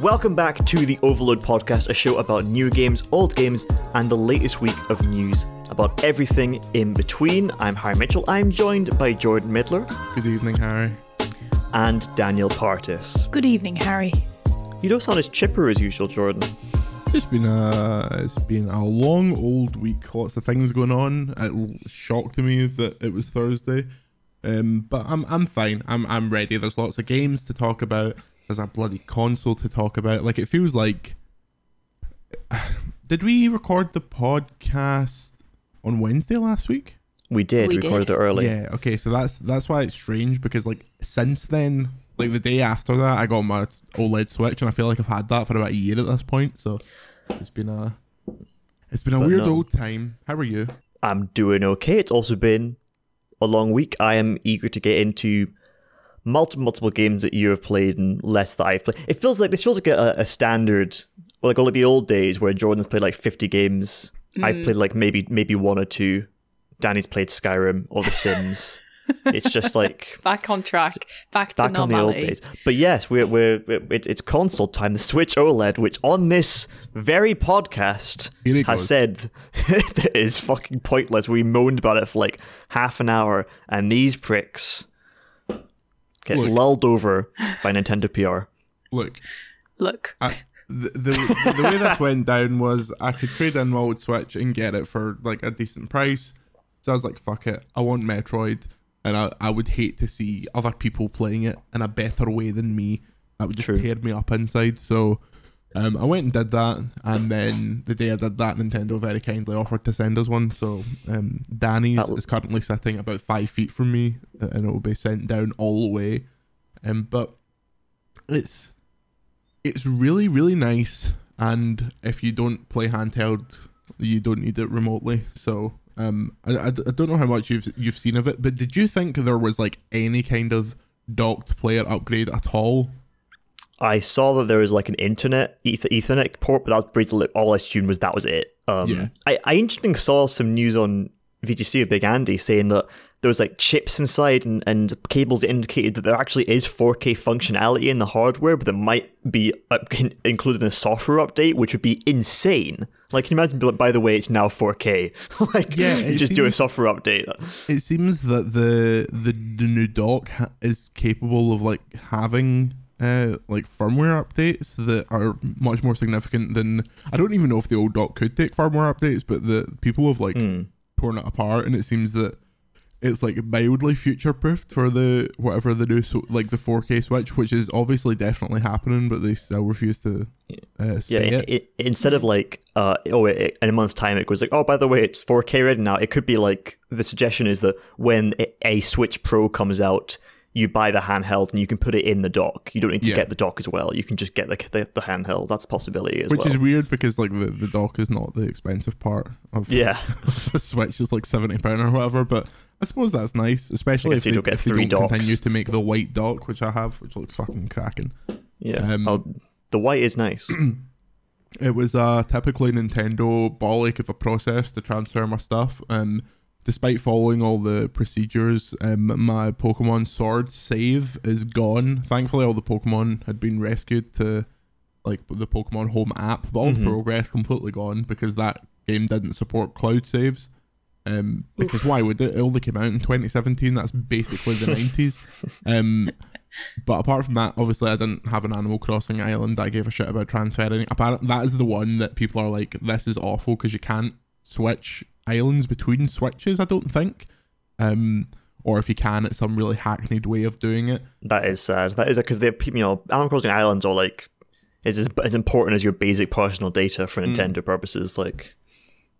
Welcome back to the Overlode Podcast, a show about new games, old games, and the latest week of news about everything in between. I'm Harry Mitchell. I'm joined by Jordan Middler Good evening, Harry. and Daniel Partis. Good evening, Harry. You don't sound as chipper as usual, Jordan. Just been a it's been a long old week. Lots of things going on. It shocked me that it was Thursday, um, but I'm I'm fine. I'm I'm ready. There's lots of games to talk about. There's a bloody console to talk about. Like it feels like. Did we record the podcast on Wednesday last week? We did, We recorded did. it early. Yeah, okay, so that's that's why it's strange because like since then, like the day after that, I got my OLED Switch, and I feel like I've had that for about a year at this point. So it's been a it's been a But weird no. old time. How are you? I'm doing okay. It's also been a long week. I am eager to get into multiple multiple games that you have played and less that I've played. It feels like this feels like a, a standard, well, like all like the old days where Jordan's played like 50 games. I've played like maybe maybe one or two. Danny's played Skyrim or The Sims. it's just like Back on track. Back to back on the old days. But yes, we're we're, we're it's, it's console time. The Switch OLED, which on this very podcast Here has goes. said that it is fucking pointless. We moaned about it for like half an hour, and these pricks get Look. lulled over by Nintendo PR. Look, Look, I, the, the the way this went down was I could trade in my old Switch and get it for like a decent price. So I was like, fuck it, I want Metroid, and I I would hate to see other people playing it in a better way than me. That would just True. tear me up inside. So. Um, I went and did that, and then the day I did that, Nintendo very kindly offered to send us one. So um, Danny's That'll- is currently sitting about five feet from me, and it will be sent down all the way. Um, but it's it's really really nice and if you don't play handheld you don't need it remotely so um I, I, I don't know how much you've you've seen of it but did you think there was like any kind of docked player upgrade at all I saw that there was like an internet Eth- Ethernet port, but that was basically all I assumed was that was it. Um, Yeah. I, I interestingly saw some news on VGC of Big Andy saying that there was like chips inside and, and cables that indicated that there actually is 4K functionality in the hardware, but that might be up, included in a software update, which would be insane. Like, can you imagine? By the way, it's now 4K. like, Yeah, you just do a software update. it seems that the the, the new dock ha- is capable of like having uh like firmware updates that are much more significant than I don't even know if the old dock could take firmware updates but the people have like Hmm. torn it apart and it seems that it's like mildly future proofed for the whatever the new so, like the 4K switch which is obviously definitely happening but they still refuse to uh, Yeah, say it, it. it, instead of like, uh, oh, it, in a month's time, it goes like, oh, by the way, it's 4K ready now. It could be like the suggestion is that when a Switch Pro comes out, you buy the handheld and you can put it in the dock. You don't need to Yeah. get the dock as well. You can just get the the, the handheld. That's a possibility as which well. is weird because like the, the dock is not the expensive part of yeah, the Switch is like seventy pound or whatever. But I suppose that's nice, especially if you they, if they don't docks. continue to make the white dock, which I have, which looks fucking cracking. yeah. Um, oh, the white is nice. It was a typically Nintendo bollock of a process to transfer my stuff. Um, despite following all the procedures, um, my Pokemon Sword save is gone. Thankfully, all the Pokemon had been rescued to like the Pokemon Home app, but all Mhm. the progress completely gone because that game didn't support cloud saves. Um, because why would it? It only came out in 2017. That's basically the 90s. Um, but apart from that, obviously, I didn't have an Animal Crossing island that I gave a shit about transferring. Apparently, that is the one that people are like, this is awful because you can't switch islands between switches, I don't think. Um, or if you can, it's some really hackneyed way of doing it. that is sad. That is because they, you know, Animal Crossing Islands are like is as, as important as your basic personal data for Nintendo purposes. Like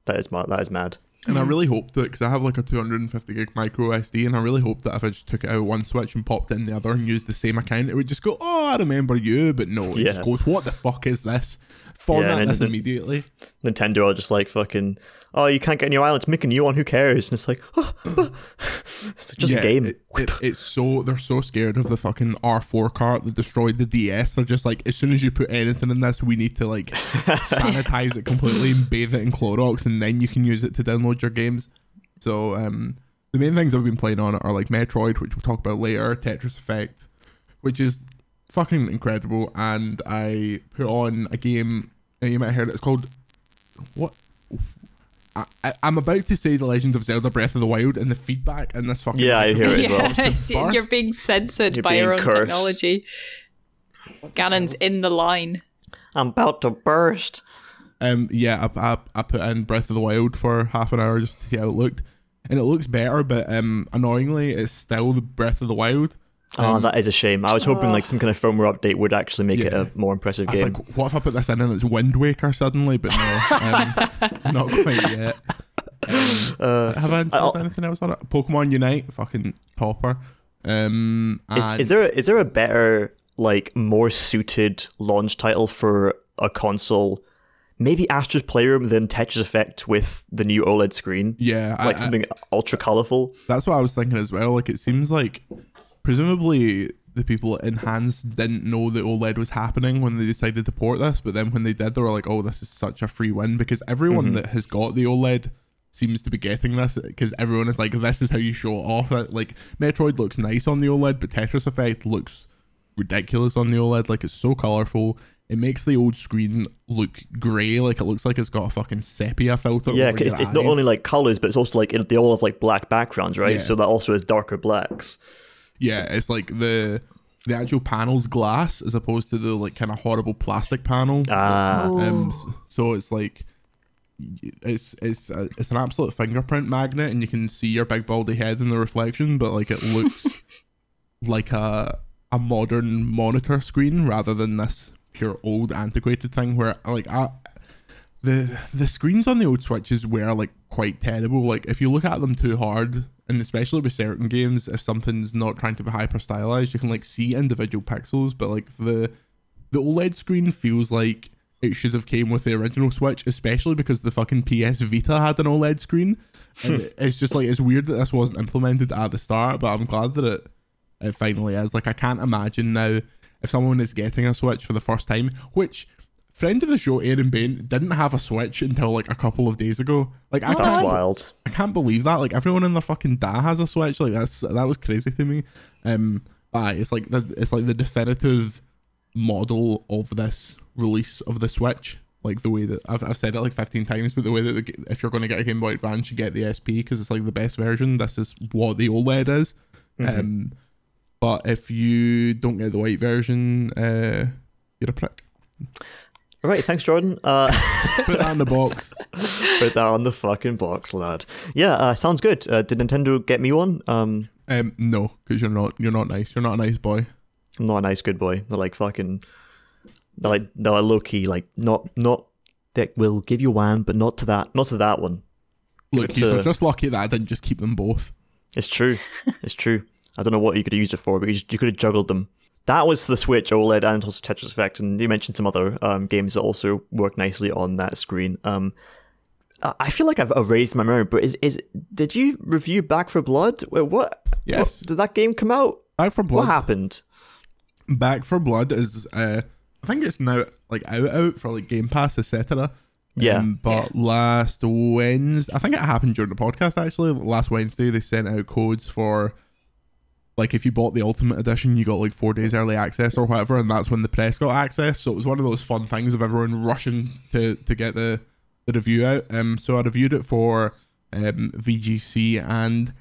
that is mad. That is mad. And I mm. really hope that because I have like a 250 gig micro SD, and I really hope that if I just took it out one switch and popped it in the other and used the same account, it would just go, "Oh, I remember you," but no, it Yeah. just goes, "What the fuck is this?" Format and this immediately. Nintendo are just like fucking. Oh, you can't get a new island. Make a new one. Who cares? And it's like, oh, oh. it's just Yeah, a game. It, it, it's so they're so scared of the fucking R4 cart that destroyed the DS. They're just like, as soon as you put anything in this, we need to like sanitize it completely and bathe it in Clorox, and then you can use it to download your games. So um, the main things I've been playing on are like Metroid, which we'll talk about later, Tetris Effect, which is fucking incredible. And I put on a game. You might have heard it. It's called what? I, I, I'm about to say The Legend of Zelda: Breath of the Wild, and the feedback and this fucking Yeah, I hear it as well. Yeah, you're being censored You're by being your own cursed. technology. Ganon's in the line. I'm about to burst. Um, yeah, I, I, I put in Breath of the Wild for half an hour just to see how it looked, and it looks better, but um, annoyingly, it's still the Breath of the Wild. Oh, that is a shame. I was hoping like some kind of firmware update would actually make it a more impressive I game. like, what if I put this in and it's Wind Waker suddenly? But no, um, not quite yet. Um, Uh, have I I'll- anything else on it? Pokemon Unite, fucking topper. Um, is, is there is there a better like more suited launch title for a console? Maybe Astro's Playroom than Tetris Effect with the new OLED screen, yeah, like I- something ultra colorful. That's what I was thinking as well. Like it seems like presumably the people at Enhanced didn't know that OLED was happening when they decided to port this, but then when they did, they were like, "Oh, this is such a free win," because everyone mm-hmm. that has got the OLED seems to be getting this because everyone is like, "This is how you show it off." Like Metroid looks nice on the OLED, but Tetris Effect looks ridiculous on the OLED. Like it's so colorful. It makes the old screen look grey, like it looks like it's got a fucking sepia filter. Yeah, it's, it's not only like colors, but it's also like they all have like black backgrounds, right? Yeah. So that also has darker blacks. Yeah, it's like the the actual panel's glass as opposed to the like kind of horrible plastic panel. Ah, Um, so it's like it's it's a, it's an absolute fingerprint magnet, and you can see your big baldy head in the reflection, but like it looks like a a modern monitor screen rather than this pure old antiquated thing where like I, the the screens on the old switches were like quite terrible. Like if you look at them too hard, and especially with certain games, if something's not trying to be hyper stylized, you can like see individual pixels. But like the the OLED screen feels like it should have came with the original Switch, especially because the fucking PS Vita had an OLED screen. And hmm. it's just like it's weird that this wasn't implemented at the start, but I'm glad that it it finally is. Like I can't imagine now if someone is getting a Switch for the first time, which friend of the show Aaron Bain didn't have a Switch until like a couple of days ago. Like I that's can't, wild. I can't believe that. Like everyone in their fucking da has a Switch. Like that's that was crazy to me. Um, aye, it's like the it's like the definitive model of this release of the Switch. Like the way that I've, I've said it like 15 times, but the way that the, if you're going to get a Game Boy Advance, you get the SP because it's like the best version. This is what the OLED is. Um, but if you don't get the white version, uh, you're a prick. All right, thanks, Jordan. Uh, Put that in the box. put that on the fucking box, lad. Yeah, uh, sounds good. Uh, did Nintendo get me one? Um, Um, no, because you're not you're not nice. You're not a nice boy. I'm not a nice good boy. They're like fucking. They're like they're like low key, like not not. They will give you one, but not to that, not to that one. Look, you're uh, just lucky that I didn't just keep them both. It's true. it's true. I don't know what you could have used it for, but you, just, you could have juggled them. That was the Switch OLED and also Tetris Effect, and you mentioned some other um, games that also work nicely on that screen. Um, I I feel like I've erased my memory, but is is did you review Back 4 Blood? Wait, what? Yes. What- did that game come out? Back 4 Blood. What happened? Back 4 Blood is uh I think it's now like out out for like Game Pass, etc. Yeah. Um, but last Wednesday, I think it happened during the podcast actually. Last Wednesday, they sent out codes for like if you bought the Ultimate Edition, you got like four days early access or whatever, and that's when the press got access. So it was one of those fun things of everyone rushing to to get the the review out. Um, so I reviewed it for um VGC and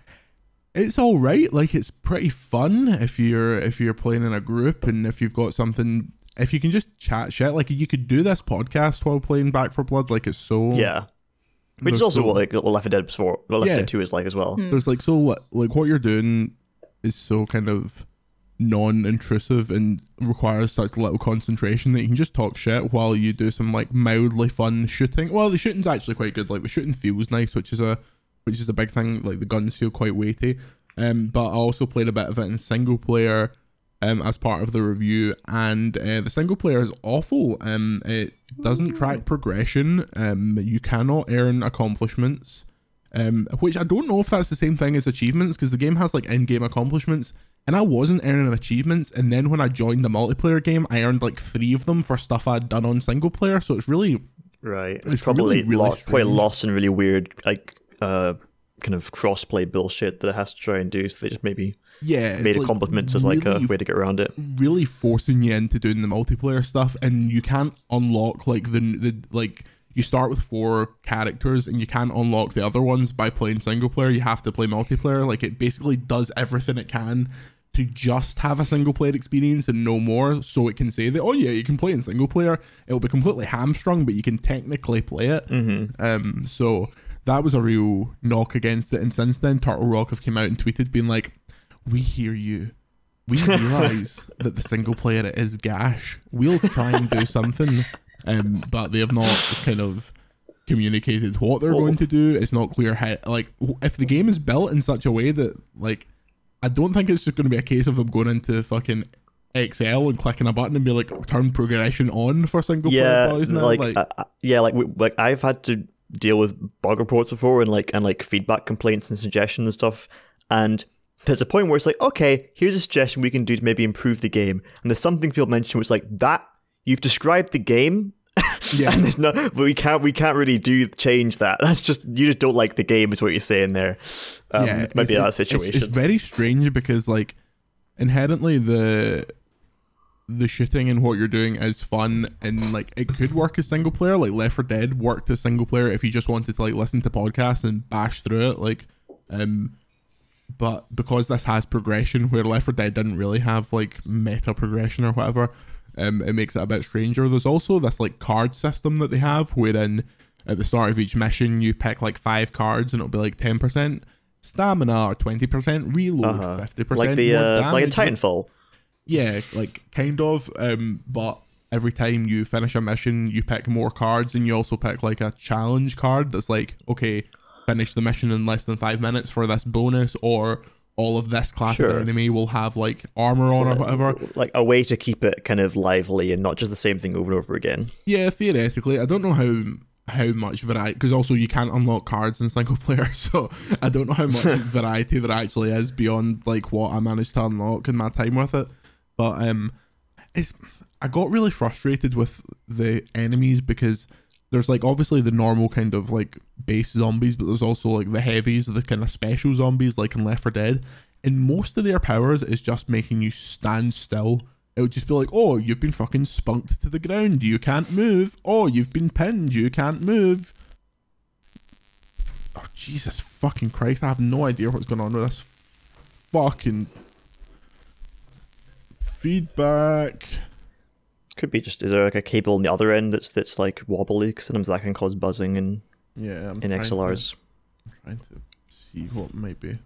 it's all right. Like it's pretty fun if you're if you're playing in a group and if you've got something. If you can just chat shit, like you could do this podcast while playing Back 4 Blood, like it's so Yeah. Which is also so- what like what Left 4 Dead was for. What Left 4 Yeah. Dead 2 is like as well. There's like so like what you're doing is so kind of non-intrusive and requires such little concentration that you can just talk shit while you do some like mildly fun shooting. Well, the shooting's actually quite good. Like the shooting feels nice, which is a which is a big thing. Like the guns feel quite weighty. Um, but I also played a bit of it in single player. Um, as part of the review, and uh, the single player is awful. Um, it doesn't track progression. Um, you cannot earn accomplishments um, which I don't know if that's the same thing as achievements because the game has like in-game accomplishments, and I wasn't earning achievements. And then when I joined the multiplayer game, I earned like three of them for stuff I'd done on single player. So it's really Right. It's, It's probably really, really lo- quite lost in really weird like uh kind of crossplay bullshit that it has to try and do. So they just maybe yeah, made like accomplishments as like a way to get around it. really forcing you into doing the multiplayer stuff and you can't unlock like the the like you start with four characters and you can't unlock the other ones by playing single player. You have to play multiplayer. Like it basically does everything it can to just have a single player experience and no more so it can say that oh yeah you can play in single player. It'll be completely hamstrung but you can technically play it. Um so that was a real knock against it. And since then turtle rock have come out and tweeted being like we hear you. We realize that the single player is gash. We'll try and do something, um, but they have not kind of communicated what they're going to do. It's not clear how. Like, if the game is built in such a way that, like, I don't think it's just going to be a case of them going into fucking Excel and clicking a button and be like, turn progression on for single yeah, player now. like, Like, uh, yeah, like we, like I've had to deal with bug reports before and like and like feedback complaints and suggestions and stuff. And there's a point where it's like, okay, here's a suggestion we can do to maybe improve the game. And there's something people mention which like that you've described the game. Yeah. and there's no, but we can't we can't really do change that. That's just you just don't like the game, is what you're saying there. Um, yeah, maybe it's- that situation. It's, very strange because like inherently the the shooting and what you're doing is fun and like it could work as single player. Like Left 4 Dead worked as single player if you just wanted to like listen to podcasts and bash through it. Like, um, but because this has progression where Left 4 Dead didn't really have like meta progression or whatever, um, it makes it a bit stranger. There's also this like card system that they have wherein at the start of each mission you pick like five cards and it'll be like ten percent stamina or twenty percent reload, Uh-huh. 50 like percent the uh, like a. Titanfall. Yeah, like kind of. Um, but every time you finish a mission, you pick more cards, and you also pick like a challenge card that's like, okay, finish the mission in less than five minutes for this bonus, or all of this class Sure. of enemy will have like armor on or whatever. Like a way to keep it kind of lively and not just the same thing over and over again. Yeah, theoretically, I don't know how how much variety because also you can't unlock cards in single player, so I don't know how much variety there actually is beyond like what I managed to unlock in my time with it. But um, it's I got really frustrated with the enemies because there's like obviously the normal kind of like base zombies, but there's also like the heavies, the kind of special zombies like in Left 4 Dead. And most of their powers is just making you stand still. It would just be like, oh, you've been fucking spunked to the ground. You can't move. Oh, you've been pinned. You can't move. Oh, Jesus fucking Christ. I have no idea what's going on with this fucking feedback. Could be just is there like a cable on the other end that's that's like wobbly? 'Cause sometimes that can cause buzzing in Yeah, I'm in trying to- XLRs. trying to see what might be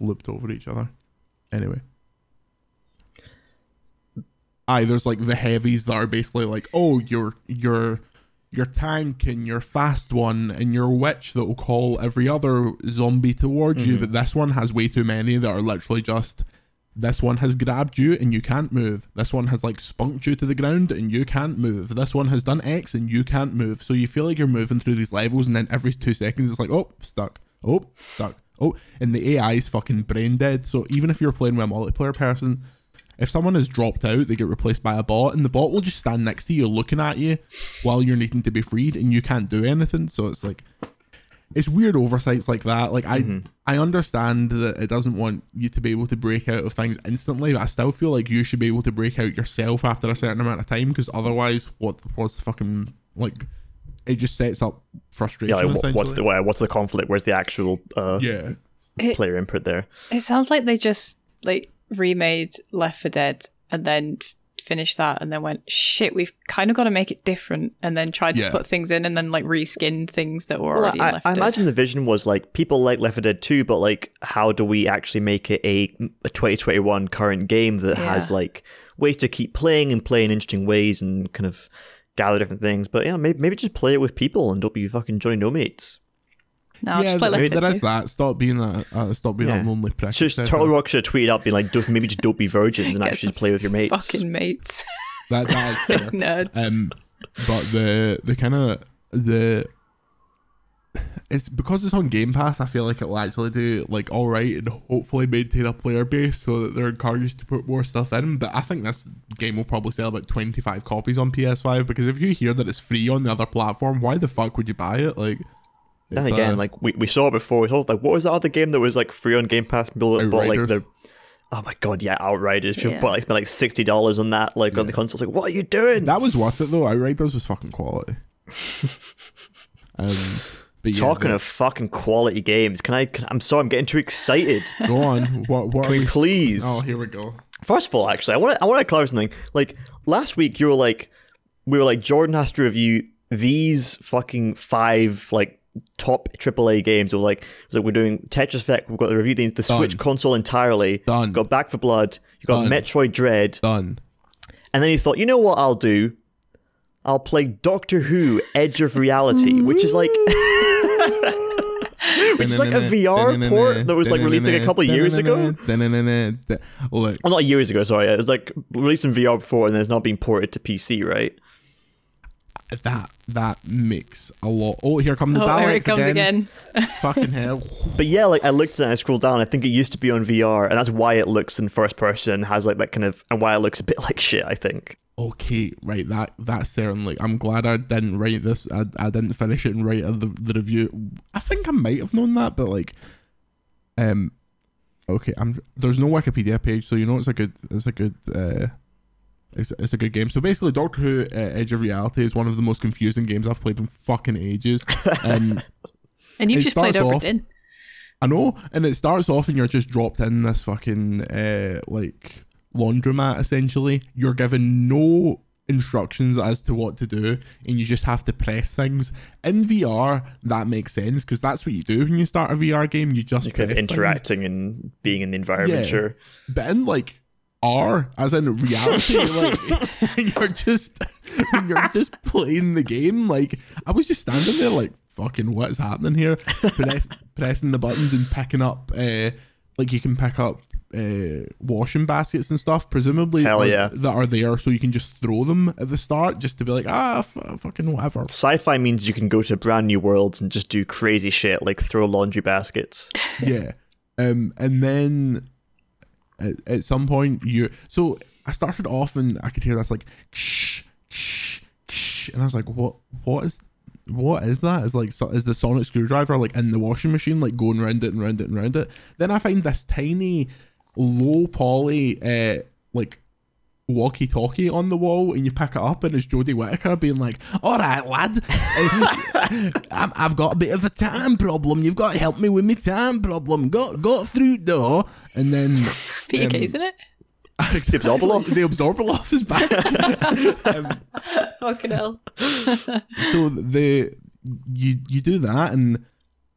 looped over each other. Anyway. Aye, there's like the heavies that are basically like, oh, your your your tank and your fast one and your witch that will call every other zombie towards you, mm-hmm. but this one has way too many that are literally just this one has grabbed you and you can't move. This one has like spunked you to the ground and you can't move. This one has done X and you can't move. So you feel like you're moving through these levels and then every two seconds it's like, oh, stuck. Oh, stuck. Oh, and the AI is fucking brain dead. So even if you're playing with a multiplayer person, if someone has dropped out, they get replaced by a bot, and the bot will just stand next to you looking at you while you're needing to be freed and you can't do anything. So it's like it's weird oversights like that. Like I I understand that it doesn't want you to be able to break out of things instantly, but I still feel like you should be able to break out yourself after a certain amount of time because otherwise what what's the fucking like it just sets up frustration Yeah, like, what's the wha- what's the conflict? Where's the actual uh, yeah. It, player input there? it sounds like they just like remade Left 4 Dead and then f- finished that and then went shit we've kind of got to make it different and then tried Yeah. to put things in and then like reskinned things that were Well, already in I, Left I imagine the vision was like people like Left 4 Dead 2, but like how do we actually make it a, a 2021 current game that has like ways to keep playing and play in interesting ways and kind of gather different things? But yeah, maybe, maybe just play it with people and don't be fucking Johnny No Mates. No, yeah, just play th- Left 4 there Dead is that. Stop being that. Uh, stop being Yeah. that lonely prick. Just etc. Turtle Rock should have tweeted up being like, don't, maybe just don't be virgins and Get actually play with your mates. Fucking mates. That that is fair. Nerds. Um, but the the kind of the it's because it's on Game Pass. I feel like it will actually do like all right and hopefully maintain a player base so that they're encouraged to put more stuff in. But I think this game will probably sell about twenty five copies on PS5 because if you hear that it's free on the other platform, why the fuck would you buy it? Like, Then it's, again, uh, like we, we saw it before. We saw like what was that other game that was like free on Game Pass? People that bought like the Oh my god, yeah, Outriders. People Yeah. bought, like, spent like sixty dollars on that, like on the console. It's like, what are you doing? That was worth it though. Outriders was fucking quality. um, but yeah, Talking the- of fucking quality games, can I? Can, I'm sorry, I'm getting too excited. go on. What? What Can we we? please? Oh, here we go. First of all, actually, I want to I want to clarify something. Like last week, you were like, we were like, Jordan has to review these fucking five like top AAA games. Or like, it was like we're doing Tetris Effect. We've got the review the, the Switch console entirely. Done. Got Back 4 Blood. You got Done. Metroid Dread, Done. and then he thought, you know what I'll do? I'll play Doctor Who: Edge of Reality, which is like. Which is like a VR port that was like released like a couple of years ago. Look, Well, not years ago, sorry. It was like released in VR before and then it's not been ported to PC, right? that that mix a lot. Oh, here come the Oh, Daleks there it comes again. again. Fucking hell. But yeah, like I looked at it and I scrolled down. I think it used to be on VR, and that's why it looks in first person has like that kind of, and why it looks a bit like shit. I think. Okay, right. That that certainly. I'm glad I didn't write this. I, I didn't finish it and write the the review. I think I might have known that, but like, um, okay. I'm there's no Wikipedia page, so you know it's a good it's a good uh, it's it's a good game. So basically, Doctor Who: uh, Edge of Reality is one of the most confusing games I've played in fucking ages. Um, And you've just played starts Obra off- Dinn. I know, and it starts off and you're just dropped in this fucking uh like laundromat essentially. You're given no instructions as to what to do and you just have to press things. In VR, that makes sense because that's what you do when you start a VR game. You just You're kind of press things. interacting and being in the environment, Yeah. sure. But in like R, as in reality, like you're just you're just playing the game. Like I was just standing there, like fucking, what's happening here? Press, pressing the buttons and picking up, uh, like you can pick up uh, washing baskets and stuff, presumably Hell are- yeah. that are there, so you can just throw them at the start, just to be like, ah, f- fucking whatever. Sci-fi means you can go to brand new worlds and just do crazy shit like throw laundry baskets. yeah. Um, and then at, at some point you so I started off and I could hear that's like shh, shh, shh, and I was like, what what is what is that? Is like so, is the sonic screwdriver like in the washing machine, like going round it and round it and round it? Then I find this tiny, low poly, uh, like walkie talkie on the wall, and you pick it up, and it's Jodie Whittaker being like, "All right, lad, I'm- I've got a bit of a time problem. You've got to help me with my time problem. Got got through the door, and then Peter um, Kay, isn't it? Steve Zobeloff. the Absorbaloff is back. um, Fucking hell. so the you you do that and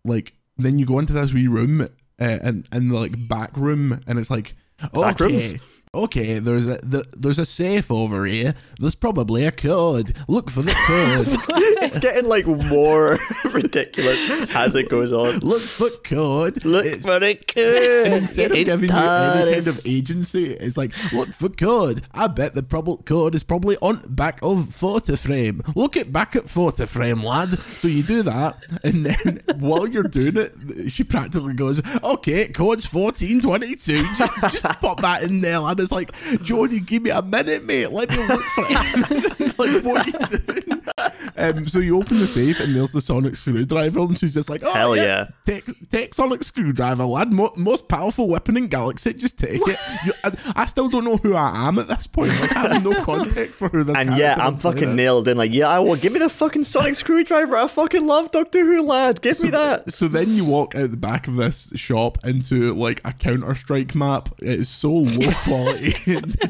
like then you go into this wee room uh, and and the like back room and it's like Back okay rooms? Okay there's a the, there's a safe over here there's probably a code look for the code it's getting like more ridiculous as it goes on. look for code Look It's- for it good. Instead of It giving you any kind of agency, it's like, look for code. I bet the prob- code is probably on back of photo frame. Look at back at photo frame, lad. So you do that, and then while you're doing it, she practically goes, okay, code's 1422. Just, just pop that in there, lad. It's like, Jordan, give me a minute, mate. Let me look for it. like, what are you doing? Um, so you open the safe, and there's the sonic screwdriver, and she's just like, oh, Hell yeah, yeah. Take, take Sonic Screwdriver, lad. Mo- most powerful weapon in Galaxy. Just take it. You, I, I still don't know who I am at this point. Like, I have no context for who this And yeah, I'm fucking nailed in. Like, yeah, I will give me the fucking sonic screwdriver. I fucking love Doctor Who, lad. Give me that. So then you walk out the back of this shop into like a Counter Strike map. It is so low quality,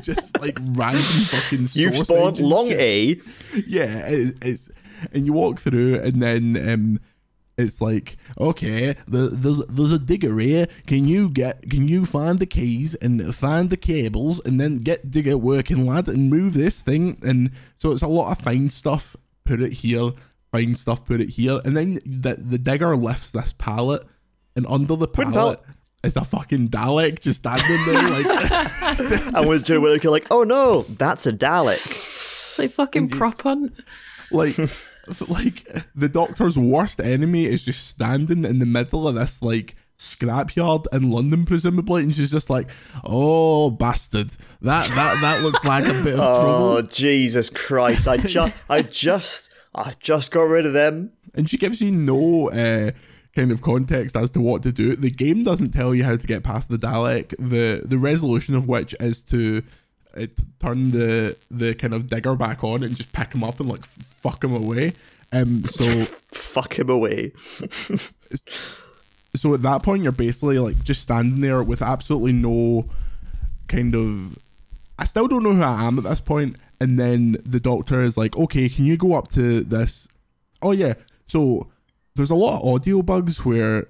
just like random fucking. You've spawned long shit. A. yeah, it's, it's and you walk through, and then um, it's like, okay, the, there's there's a digger here. Can you get? Can you find the keys and find the cables, and then get digger working, lad, and move this thing? And so it's a lot of find stuff. Put it here. Find stuff. Put it here, and then the the digger lifts this pallet, and under the pallet. pallet. Is a fucking Dalek just standing there like And was Joe Whittaker like, oh no, that's a Dalek. It's like fucking prop hunt. Like like the doctor's worst enemy is just standing in the middle of this like scrapyard in London presumably and she's just like oh bastard that that that looks like a bit of Oh trouble Oh, Jesus Christ! I just, I just, I just got rid of them. and she gives you no uh kind of context as to what to do. The game doesn't tell you how to get past the Dalek. The the resolution of which is to uh, turn the the kind of digger back on and just pick him up and like fuck him away. Um, so Fuck him away. so at that point you're basically like just standing there with absolutely no kind of I still don't know who I am at this point and then the doctor is like okay can you go up to this oh yeah so there's a lot of audio bugs where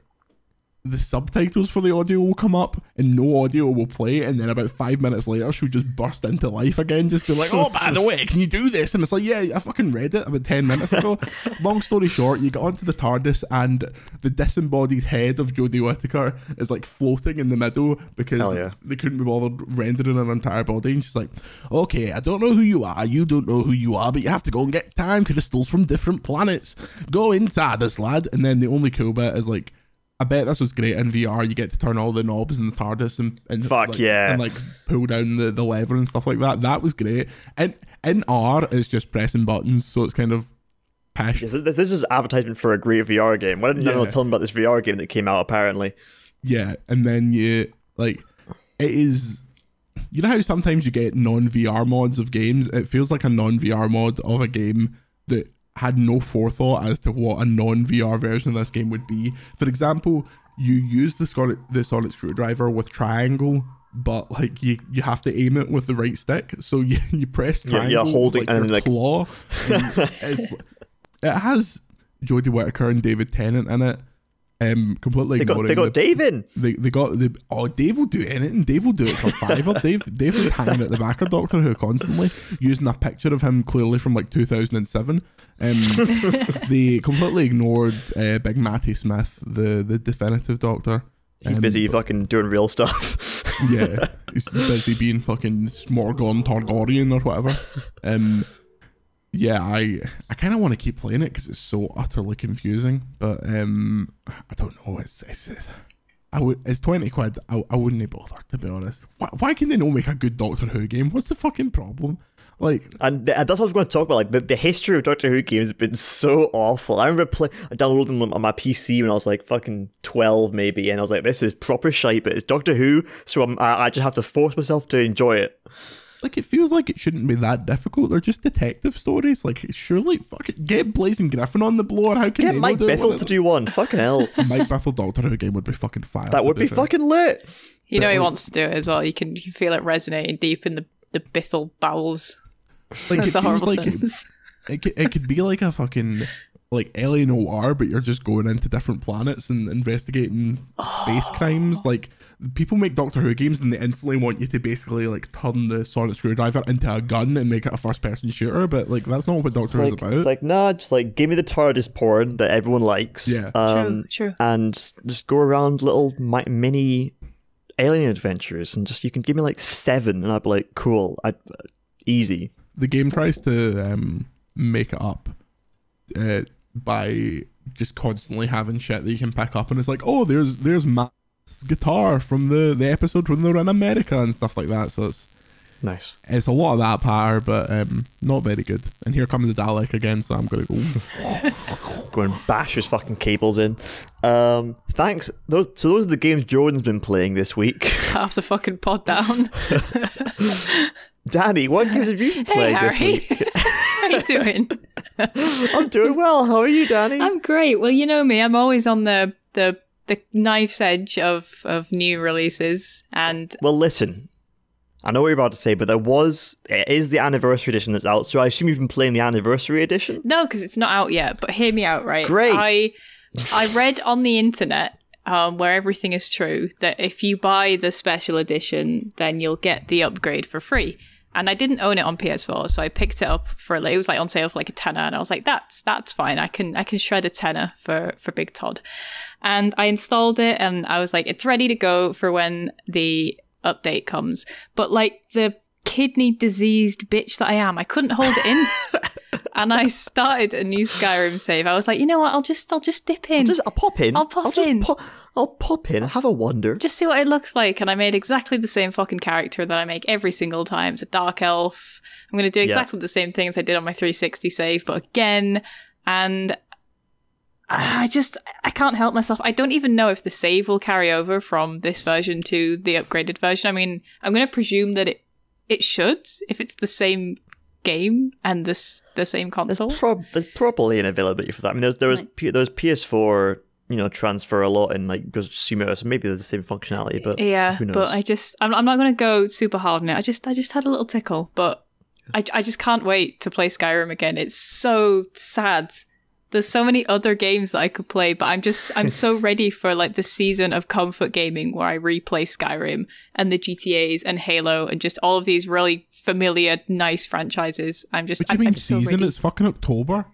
the subtitles for the audio will come up and no audio will play and then about five minutes later she'll just burst into life again just be like oh by the way can you do this? And it's like yeah i fucking read it about 10 minutes ago. Long story short you get onto the tardis and the disembodied head of jodie whittaker is like floating in the middle because yeah. they couldn't be bothered rendering an entire body and she's like okay i don't know who you are you don't know who you are but you have to go and get time crystals from different planets. Go in tardis lad. And then the only cool bit is like I bet this was great in VR. You get to turn all the knobs in the TARDIS and, and Fuck like, yeah. and like pull down the, the lever and stuff like that. That was great. And in R, it's just pressing buttons, so it's kind of pish. Yeah, this, this is advertisement for a great VR game. Why didn't Yeah. anyone tell me about this VR game that came out? Apparently, Yeah, and then you like it is. You know how sometimes you get non VR mods of games. It feels like a non VR mod of a game that had no forethought as to what a non VR version of this game would be. For example, you use the sonic the sonic screwdriver with triangle. But like you, you have to aim it with the right stick. So you, you press Yeah, triangle, you're with, holding- like, and like- claw. and it has Jodie Whittaker and David Tennant in it. Um, completely they got they got the- Dave in. they, they got the oh Dave will do anything. Dave will do it for fiver. Dave Dave was hanging at the back of Doctor Who constantly using a picture of him clearly from like 2007. Um, they completely ignored uh, Big Matty Smith, the the definitive Doctor. He's Um, busy fucking doing real stuff. yeah, he's busy being fucking Smorgon Targaryen or whatever. Um, yeah, I I kind of want to keep playing it because it's so utterly confusing. But um, I don't know. It's it's, it's I would it's twenty quid. I, I wouldn't be bothered to be honest. Why, why can they not make a good Doctor Who game? What's the fucking problem? Like And, th- that's what I was going to talk about. Like the, the history of Doctor Who games has been so awful. I remember play, I downloaded them on my PC when I was like fucking twelve, maybe, and I was like, "This is proper shite." But it's Doctor Who, so I'm, I, I just have to force myself to enjoy it. Like it feels like it shouldn't be that difficult. They're just detective stories. Like surely fucking get Blazing Griffin on the blower. How can Get they Mike not do it to do one. fucking hell, Mike Bithell Doctor Who game would be fucking fire. that would be fair. fucking lit. You know he like- wants to do it as well. You can you can feel it resonating deep in the the Bithell bowels. Like That's it a feels horrible like it, sentence. it could, it could be like a fucking like LA Noire, but you're just going into different planets and investigating space crimes. Like people make Doctor Who games and they instantly want you to basically like turn the sonic screwdriver into a gun and make it a first person shooter. But like that's not what Doctor Who like, is about. it's like nah, just like give me the TARDIS porn that everyone likes. Yeah. um, true, true. and just go around little mi- mini alien adventures, and just you can give me like seven, and I'd be like, cool, I easy. the game tries to um, make it up uh, by just constantly having shit that you can pick up, and it's like, oh, there's there's Matt's guitar from the the episode when they were in America and stuff like that. So it's Nice. it's a lot of that power, but um, not very good. And here comes the Dalek again, so I'm gonna go. Go and bash his fucking cables in. Um, thanks. Those so those are the games Jordan's been playing this week. Half the fucking pod down. Danny, what games have you been hey playing this week? how are you doing? I'm doing well. How are you, Danny? I'm great. Well, you know me. I'm always on the the the knife's edge of of new releases, and Well, listen. I know what you're about to say, but there was it is the anniversary edition that's out, so I assume you've been playing the anniversary edition. no, because it's not out yet. But hear me out, right? Great. I I read on the internet. Um, where everything is true, that if you buy the special edition, then you'll get the upgrade for free. And I didn't own it on PS4, so I picked it up for a. it was like on sale for like a tenner, and I was like, "That's that's fine. I can I can shred a tenner for for Big Todd." And I installed it, and I was like, "It's ready to go for when the update comes." But like the kidney diseased bitch that I am, I couldn't hold it in, and I started a new Skyrim save. I was like, "You know what? I'll just I'll just dip in." I'll, Just I'll pop in. I'll pop just in. po- I'll pop in. Have a wander. just see what it looks like. And I made exactly the same fucking character that I make every single time. It's a dark elf. I'm going to do Yeah. exactly the same thing as I did on my 360 save, but again. And I just I can't help myself. I don't even know if the save will carry over from this version to the upgraded version. I mean, I'm going to presume that it it should if it's the same game and this the same console. There's, prob- there's probably an availability for that. I mean, there's, there was P- there was PS4, you know, transfer a lot and like of Tsushima, so maybe there's the same functionality. But yeah, who knows? but I just I'm, I'm not going to go super hard on it. I just I just had a little tickle, but I I just can't wait to play Skyrim again. It's so sad. There's so many other games that I could play, but I'm just I'm so ready for like the season of comfort gaming where I replay Skyrim and the GTA's and Halo and just all of these really familiar, nice franchises. I'm just What do you I'm, mean I'm season? ready. It's fucking October.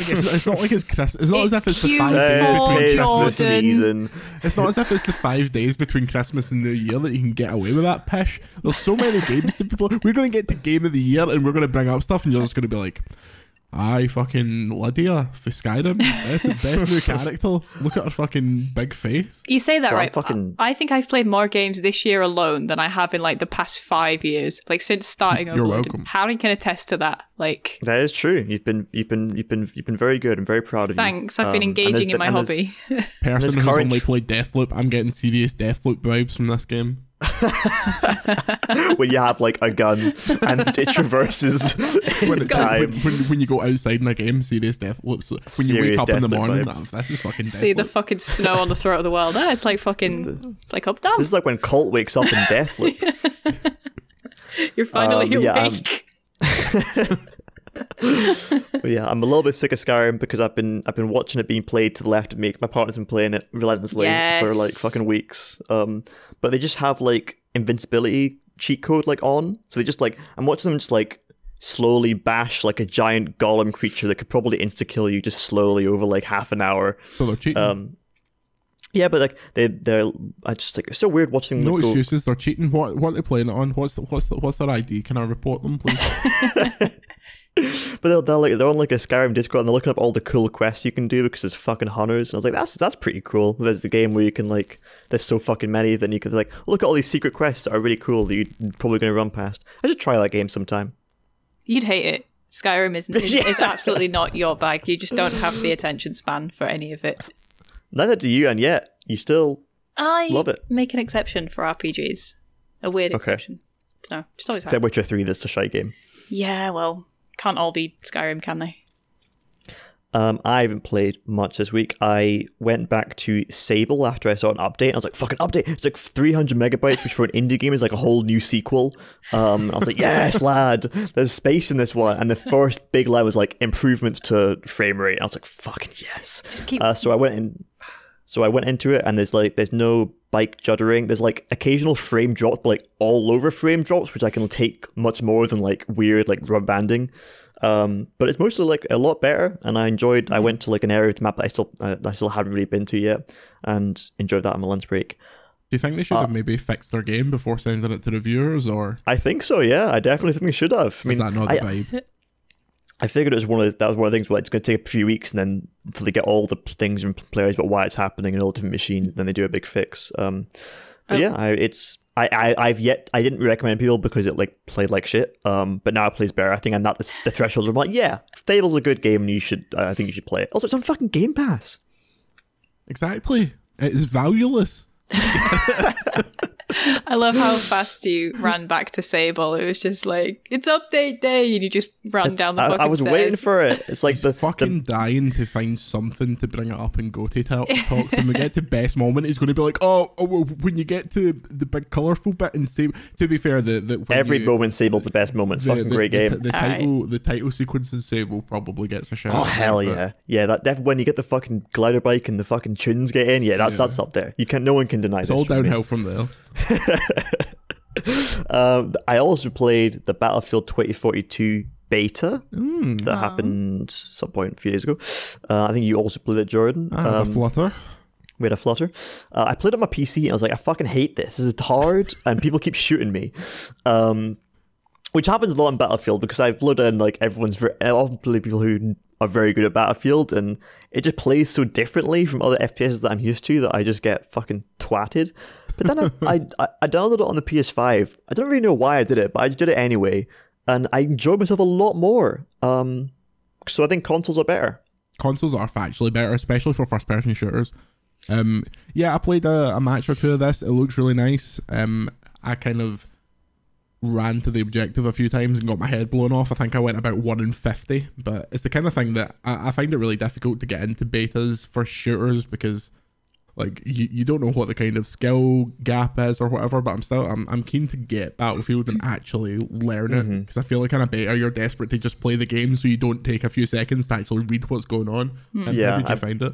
Like, it's, it's not like it's Christmas. It's not It's as if it's the five days between tis Jordan. the Christmas. season. It's not as if it's the five days between Christmas and New Year that you can get away with that pish. There's so many games to people. We're gonna get to game of the year and we're gonna bring up stuff and you're just gonna be like, "I fucking Lydia for Skyrim, That's the best new character. Look at her fucking big face." You say that Well, I'm right. fucking- I I think I've played more games this year alone than I have in like the past five years, like since starting You're Overloaded. welcome. Harry can attest to that. Like, That is true. You've been you've been you've been you've been very good. I'm very proud of thanks. you. Thanks. I've been Um, and engaging in my been- and there's- hobby. Person who's current- only played Deathloop, I'm getting serious Deathloop vibes from this game. when you have like a gun and it traverses When, it's time. when, when, when you go outside in a game, serious Deathloop. So when you wake up in the morning, vibes. that, this is fucking See the Deathloop. fucking snow on the throat of the world. Ah, it's like fucking. It's like up down. This is like when Colt wakes up in Deathloop. You're finally um, yeah, awake. But yeah, I'm a little bit sick of Skyrim because I've been I've been watching it being played to the left of me. My partner's been playing it relentlessly for like fucking weeks. Um, but they just have like invincibility cheat code like on, so they just like I'm watching them just like slowly bash like a giant golem creature that could probably insta kill you just slowly over like half an hour. So they're cheating. Um, yeah, but like they they're I just like it's so weird watching them no go. excuses. They're cheating. What what are they playing it on? What's the, what's the, what's their ID? Can I report them, please? But they're, they're like they're on like a Skyrim Discord and they're looking up all the cool quests you can do because there's fucking hunters. And I was like, that's that's pretty cool. There's a game where you can like there's so fucking many, then you could like look at all these secret quests that are really cool that you're probably gonna run past. I should try that game sometime. You'd hate it. Skyrim isn't. Is, Yeah. is absolutely not your bag. You just don't have the attention span for any of it. Neither do you, and yet you still I Love it. make an exception for RPGs. A weird Okay. exception. Don't know. Just always except Witcher Three. That's a shy game. Yeah, well, can't all be Skyrim, can they? Um, I haven't played much this week. I went back to Sable after I saw an update. I was like, "Fucking update!" It's like 300 megabytes, which for an indie game is like a whole new sequel. Um, I was like, "Yes, lad, there's space in this one." And the first big line was like improvements to frame rate. I was like, "Fucking yes!" Just keep. Uh, so I went in. So I went into it, and there's like there's no bike juddering. There's like occasional frame drops, but like all over frame drops, which I can take much more than like weird like rubber banding. Um, but it's mostly like a lot better, and I enjoyed. I went to like an area of the map that I still uh, I still haven't really been to yet, and enjoyed that on my lunch break. Do you think they should have maybe fixed their game before sending it to reviewers, or I think so. Yeah, I definitely think they should have. I mean, is that not I, the vibe? I figured it was one of the, that was one of the things where it's going to take a few weeks and then until they get all the things from players about why it's happening and all the different machines, then they do a big fix. Um, but Oh. yeah, I, it's I, I I've yet I didn't recommend people because it like played like shit. Um, but now it plays better. I think I'm not the, the threshold. where I'm like, yeah, Sable's a good game and you should. I think you should play it. Also, it's on fucking Game Pass. Exactly. It is valueless. I love how fast you ran back to Sable. It was just like it's update day, and you just ran down the I, fucking I was stairs. waiting for it. It's like He's the fucking dying to find something to bring it up and go to talk, talks. When we get to best moment, he's going to be like, "Oh, oh when you get to the big colourful bit and say." To be fair, the, the the, every you, moment Sable's the best moment. It's the, fucking the, great the, game. The, the Alright. title, the title sequence in Sable probably gets a shout. Oh hell but yeah, yeah! That def- when you get the fucking glider bike and the fucking tunes get in, yeah, that's that's up there. You can no one can deny It's this all from me. downhill from there. Um, I also played the Battlefield 2042 beta Mm. that happened some point a few days ago. Uh, I think you also played it, Jordan. I have Um, a flutter. we had a flutter. Uh, I played it on my PC and I was like, I fucking hate this. This is hard and people keep shooting me. Um, which happens a lot in Battlefield because I've looked in like everyone's very, I often play people who are very good at Battlefield and it just plays so differently from other FPSs that I'm used to that I just get fucking twatted. But then I, I, I- downloaded it on the PS5. I don't really know why I did it, but I did it anyway. And I enjoyed myself a lot more. Um, so I think consoles are better. consoles are factually better, especially for first person shooters. Um, yeah, I played a, a match or two of this. It looks really nice. Um, I kind of ran to the objective a few times and got my head blown off. I think I went about one in fifty, but it's the kind of thing that I, I find it really difficult to get into betas for shooters because like you, you don't know what the kind of skill gap is or whatever but i'm still i'm, I'm keen to get battlefield and actually learn it. Because i feel like in a beta you're desperate to just play the game so you don't take a few seconds to actually read what's going on. And Yeah, how did you I've- find it?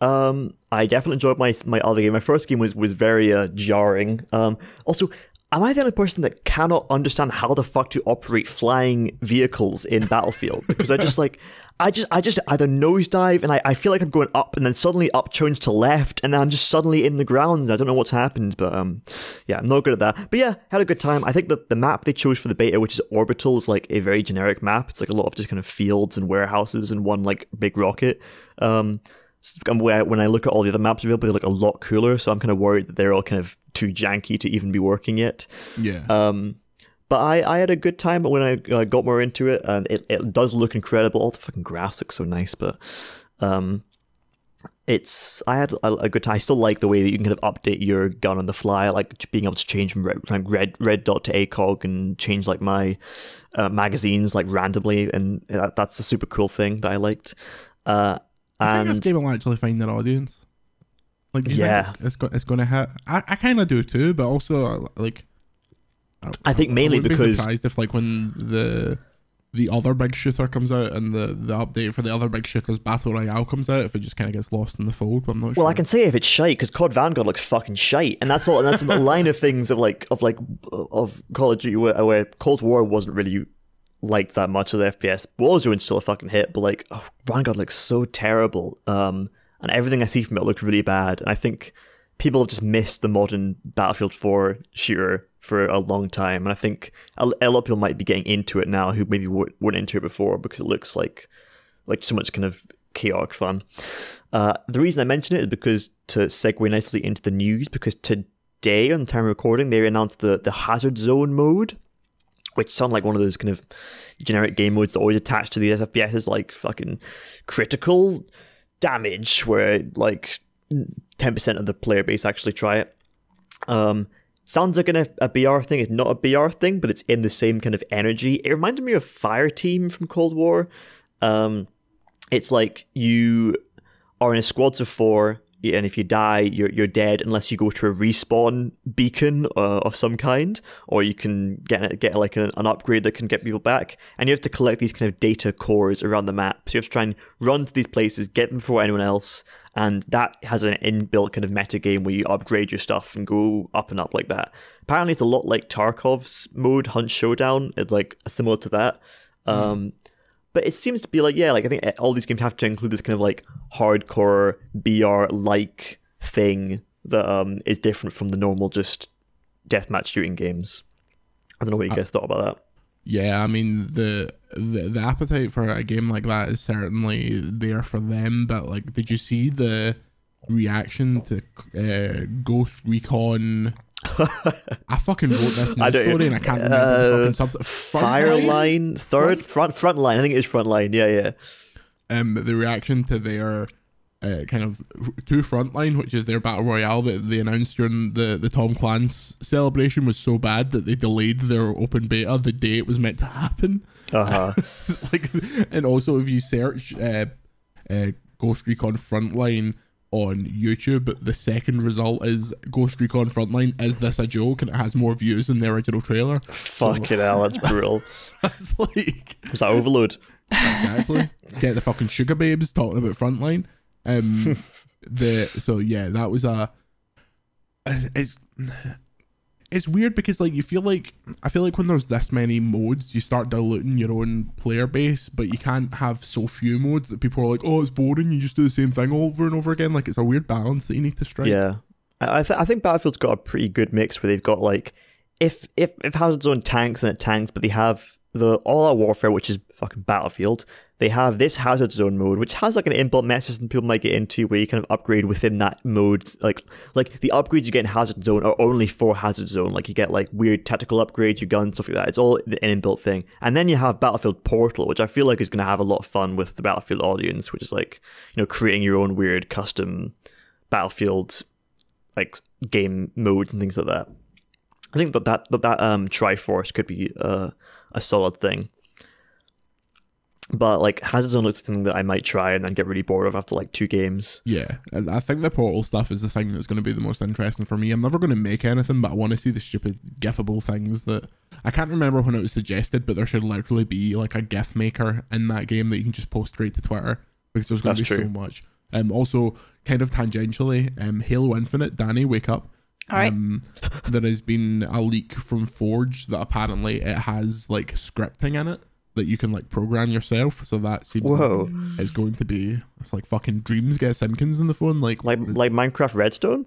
Um, I definitely enjoyed my my other game. My first game was was very uh, jarring. Um, also, am I the only person that cannot understand how the fuck to operate flying vehicles in Battlefield? Because I just like, I just I just either nosedive and I, I feel like I'm going up and then suddenly up turns to left and then I'm just suddenly in the ground. I don't know what's happened, but um, yeah, I'm not good at that. But yeah, had a good time. I think the the map they chose for the beta, which is Orbital, is like a very generic map. It's like a lot of just kind of fields and warehouses and one like big rocket. Um, when I look at all the other maps available, they look a lot cooler. So I'm kind of worried that they're all kind of too janky to even be working yet. yeah Um, but I, I had a good time when I uh, got more into it, and it, it does look incredible. All the fucking graphs look so nice, but um, it's I had a, a good time. I still like the way that you can kind of update your gun on the fly. Like being able to change from red, like red red dot to ACOG and change like my uh, magazines like randomly, and that, that's a super cool thing that I liked. Uh, i think this game will actually find an audience like Yeah. it's, it's, go, it's gonna hit i, I kind of do too but also uh, like I think mainly wouldn't be because surprised if like when the the other big shooter comes out and the the update for the other big shooters battle royale comes out if it just kind of gets lost in the fold but i'm not sure Well, I can say if it's shite because COD Vanguard looks fucking shite, and that's all. And that's the line of things of like of like of Call of Duty where, where Cold War wasn't really liked that much as FPS. Warzone's still a fucking hit, but like oh, Vanguard looks so terrible. Um, and everything I see from it looks really bad. And I think people have just missed the modern Battlefield 4 shooter for a long time. And I think a, lot of people might be getting into it now who maybe weren't into it before because it looks like like so much kind of chaotic fun. Uh, the reason I mention it is because to segue nicely into the news, because today on the time of recording, they announced the, the Hazard Zone mode, which sound like one of those kind of generic game modes that always attached to the SFPSs, like fucking critical damage, where like 10% of the player base actually try it. Um, sounds like an, a BR thing. It's not a BR thing, but it's in the same kind of energy. It reminded me of Fire Team from Cold War. Um, it's like you are in a squads of four, and if you die, you're you're dead unless you go to a respawn beacon uh, of some kind, or you can get get like an, an upgrade that can get people back. And you have to collect these kind of data cores around the map. So you have to try and run to these places, get them before anyone else, and that has an inbuilt kind of meta game where you upgrade your stuff and go up and up like that. Apparently, it's a lot like Tarkov's mode, Hunt Showdown. It's like similar to that. Um, but it seems to be like yeah like i think all these games have to include this kind of like hardcore br like thing that um is different from the normal just deathmatch shooting games i don't know what you guys thought about that Yeah, I mean the, the the appetite for a game like that is certainly there for them. But like, did you see the reaction to uh, Ghost Recon? I fucking wrote this I news don't- story and I can't remember uh, the fucking subject. fireline third front front line i think it is front line yeah yeah Um, the reaction to their uh, kind of to Frontline, which is their battle royale that they announced during the the Tom Clancy celebration, was so bad that they delayed their open beta the day it was meant to happen. uh-huh like, and also if you search uh, uh, Ghost Recon Frontline on YouTube, the second result is Ghost Recon Frontline. Is this a joke? And it has more views than the original trailer. fucking hell that's brutal That's like was that Overlode exactly get the fucking Sugababes talking about Frontline. Um, the so yeah, that was a. It's it's weird because like you feel like I feel like when there's this many modes, you start diluting your own player base, but you can't have so few modes that people are like, oh, it's boring. You just do the same thing over and over again. Like it's a weird balance that you need to strike. Yeah, I th- I think Battlefield's got a pretty good mix where they've got like if if if Hazard Zone tanks and it tanks, but they have the All Out Warfare, which is fucking Battlefield, they have this Hazard Zone mode, which has like an inbuilt meta system people might get into, where you kind of upgrade within that mode. Like, like the upgrades you get in Hazard Zone are only for Hazard Zone. Like you get like weird tactical upgrades, your guns, stuff like that. It's all an inbuilt thing. And then you have Battlefield Portal, which I feel like is going to have a lot of fun with the Battlefield audience, which is like you know creating your own weird custom Battlefield like game modes and things like that. I think that that that, that um Triforce could be uh, a solid thing. But like Hazard Zone looks like something that I might try and then get really bored of after like two games. Yeah, and I think the portal stuff is the thing that's going to be the most interesting for me. I'm never going to make anything, but I want to see the stupid gifable things that I can't remember when it was suggested, but there should literally be like a gif maker in that game that you can just post straight to Twitter because there's going to be That's so much. Um, also, kind of tangentially, um, Halo Infinite, Danny, wake up. All right. Um, there has been a leak from Forge that apparently it has like scripting in it that you can like program yourself. So that seems Whoa. like it's going to be it's like fucking dreams get Simpkins in the phone. Like, Like like Minecraft Redstone?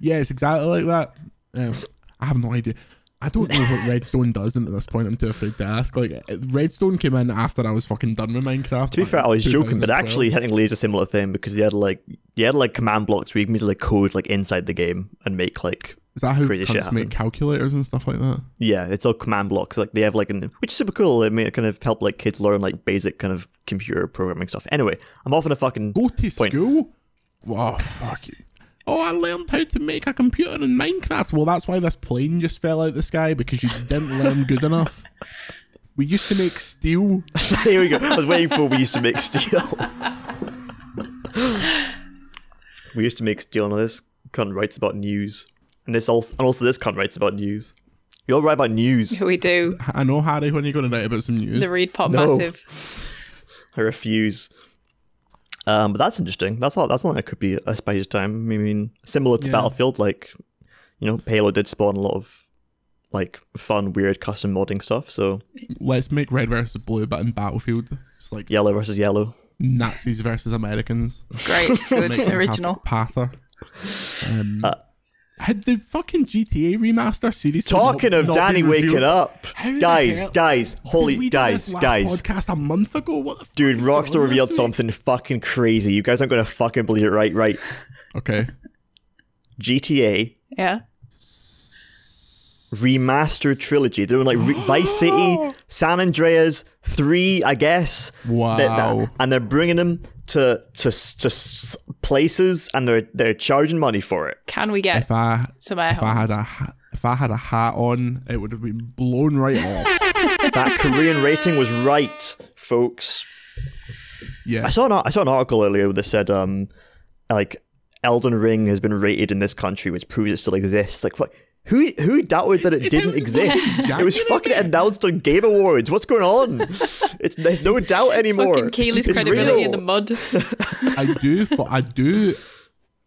yeah, it's exactly like that. Um, I have no idea. I don't know what Redstone does, and at this point, I'm too afraid to ask. Like, uh, Redstone came in after I was fucking done with Minecraft. To be fair, I was joking, but 2012. actually it's a similar thing because you had like you had like command blocks where you can easily code like inside the game and make like is that how crazy shit make calculators and stuff like that? yeah, it's all command blocks. Like they have like an which is super cool. It may kind of help like kids learn like basic kind of computer programming stuff. Anyway, I'm off on a fucking Go to Point. school? Wow, fuck. Oh, I learned how to make a computer in Minecraft. Well, that's why this plane just fell out the sky because you didn't learn good enough. We used to make steel. Here we go. I was waiting for we used to make steel. we used to make steel, and this cunt writes about news, and this also and also this cunt writes about news. You all write about news. We do. I know, Harry, when you're going to write about some news. The Read Pop No. Massive. I refuse. Um, but that's interesting. That's all. That's something that could be a spicy time. I mean, similar to Yeah. Battlefield, like you know, Halo did spawn a lot of like fun, weird custom modding stuff. So Let's make red versus blue, but in Battlefield. It's like yellow versus yellow. Nazis versus Americans. Great. Good. Make them have Original. Pather. Um, Uh, had the fucking GTA remaster series Talking not- of not Danny waking up, How guys, hell- guys, holy Did we guys, this last guys. podcast a month ago. What the Dude, is Rockstar revealed this week? something fucking crazy. You guys aren't gonna fucking believe it, right? Right. Okay. GTA. Yeah. GTA remastered trilogy. They're doing like re- Vice City, San Andreas, three, I guess. Wow. That- that- and they're bringing them to to to places, and they're they're charging money for it. Can we get if I some air if I had a if I had a hat on, it would have been blown right off. That Korean rating was right, folks. Yeah. I saw an I saw an article earlier that said um like Elden Ring has been rated in this country, which proves it still exists. Like fuck. Who who doubted that it It's didn't exist? in It was fucking announced on Game Awards. What's going on? It's there's no doubt anymore. Fucking Keighley's It's credibility real. in the mud. I do. fo- I do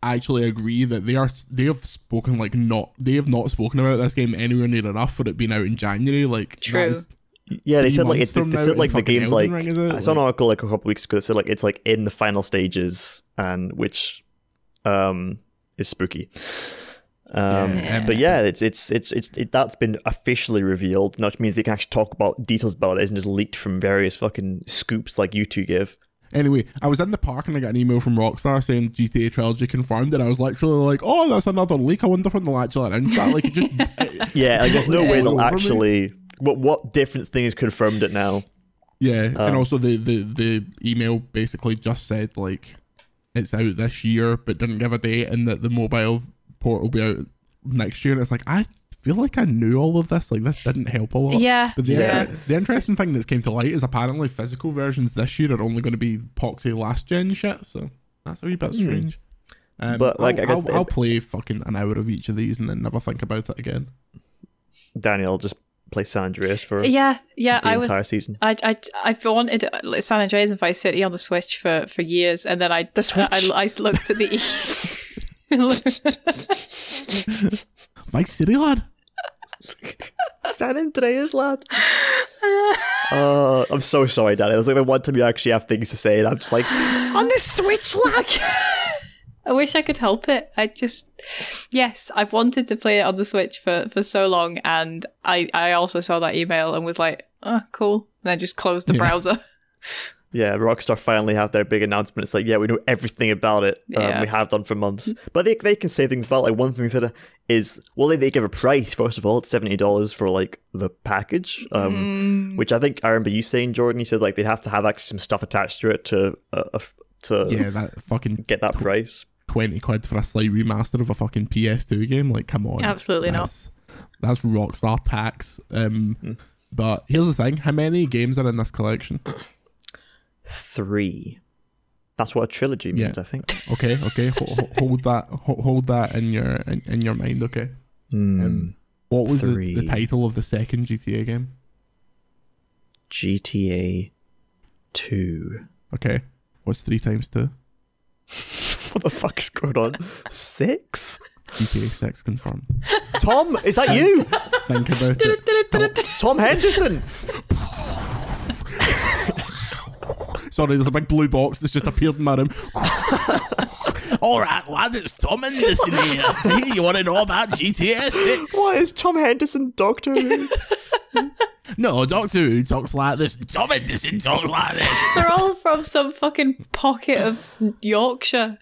actually agree that they are. They have spoken like not. They have not spoken about this game anywhere near enough for it being out in January. Like True. that is- Yeah, they said like it, they from said like the game's Elden like Ring I saw an like- article like a couple weeks ago that said like it's like in the final stages and which um is spooky. Um, Yeah. but yeah, it's it's it's it's it, that's been officially revealed, and that means they can actually talk about details about it, isn't just leaked from various fucking scoops like you two give. Anyway, I was in the park and I got an email from Rockstar saying GTA trilogy confirmed, and I was literally like, "Oh, that's another leak. I wonder when they'll actually announce that." Like, it just Yeah, like there's no way they'll actually. What what different thing has confirmed it now? Yeah, Um, and also the, the the email basically just said like it's out this year, but didn't give a date, and that the mobile port will be out next year. And it's like I feel like I knew all of this. Like this didn't help a lot. Yeah. But the, Yeah. the interesting thing that's came to light is apparently physical versions this year are only going to be poxy last gen shit. So that's a wee bit strange. Um, Hmm. But, like, I'll, I guess I'll, the- I'll play fucking an hour of each of these and then never think about it again. Daniel just play San Andreas for Yeah, yeah. the I was. entire season. I, I, I've wanted San Andreas and Vice City on the Switch for, for years, and then I The Switch? I, I looked at the. Vice City lad. San Andreas, lad. uh, I'm so sorry, Danny. It was like the one time you actually have things to say, and I'm just like, on the Switch, lad. I wish I could help it. I just, yes, I've wanted to play it on the Switch for, for so long, and I, I also saw that email and was like, oh, cool. And then just closed the Yeah. browser. Yeah, Rockstar finally have their big announcement. It's like, yeah, we know everything about it. Yeah. Um, we have done for months. But they, they can say things about like one thing they said is well, they, they give a price first of all. It's seventy dollars for like the package, um, Mm. which I think I remember you saying, Jordan. You said like they'd have to have actually some stuff attached to it to uh, uh, to Yeah, that fucking get that price. 20 quid for a slight remaster of a fucking PS2 game. Like, come on. Absolutely not. that's, That's Rockstar tax. Um, Hmm. But here's the thing how many games are in this collection? Three. That's what a trilogy Yeah. means, I think. Okay, okay. ho- ho- hold that ho- hold that in your in, in your mind, okay? Hmm. Um, what was the, the title of the second GTA game? GTA Two. Okay. What's three times two? What the fuck is going on? Six? GTA 6 confirmed. Tom, is that you? Think about it. Tom Henderson. Sorry, there's a big blue box that's just appeared in my room. All right, lad, it's Tom Anderson here. Hey, you want to know about GTA 6? What is Tom Henderson, Doctor Who? No, Doctor Who talks like this. Tom Anderson talks like this. They're all from some fucking pocket of Yorkshire.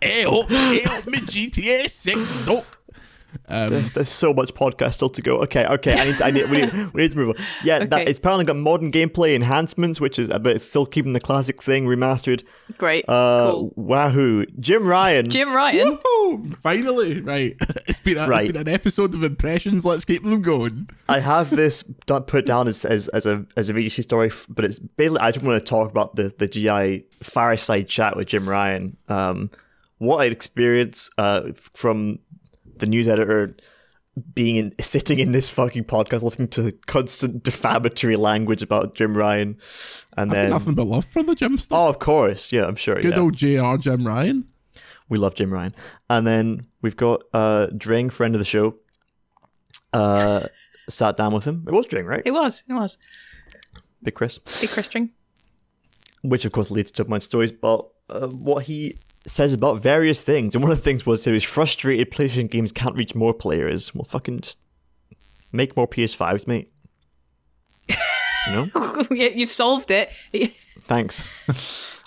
Hey, up, hey, up, me GTA 6, Doc. Um, There's, there's so much podcast still to go. Okay, okay. I need to, I need, we, need, we need to move on. Yeah, that it's apparently got modern gameplay enhancements, which is, but it's still keeping the classic thing remastered. Great. Uh, cool. Wahoo! Jim Ryan. Jim Ryan. Woohoo! Finally, right. It's been, a, Right. it's been an episode of impressions. Let's keep them going. I have this done, put down as, as as a as a VGC story, but it's basically I just want to talk about the the GI fireside chat with Jim Ryan. Um, what I'd experienced uh, from the news editor being in sitting in this fucking podcast, listening to constant defamatory language about Jim Ryan, and I've then nothing but love for the Jim stuff. oh, of course, yeah, I'm sure, Good yeah. old JR Jim Ryan. We love Jim Ryan. And then we've got uh Dring, friend of the show. Uh sat down with him. It was Dring, right? It was. It was. Big Chris. Big Chris Dring. Which of course leads to my stories but uh, what he says about various things. And one of the things was he was frustrated PlayStation games can't reach more players. Well fucking just make more PS5s, mate. You know? Yeah, You've solved it. Thanks. I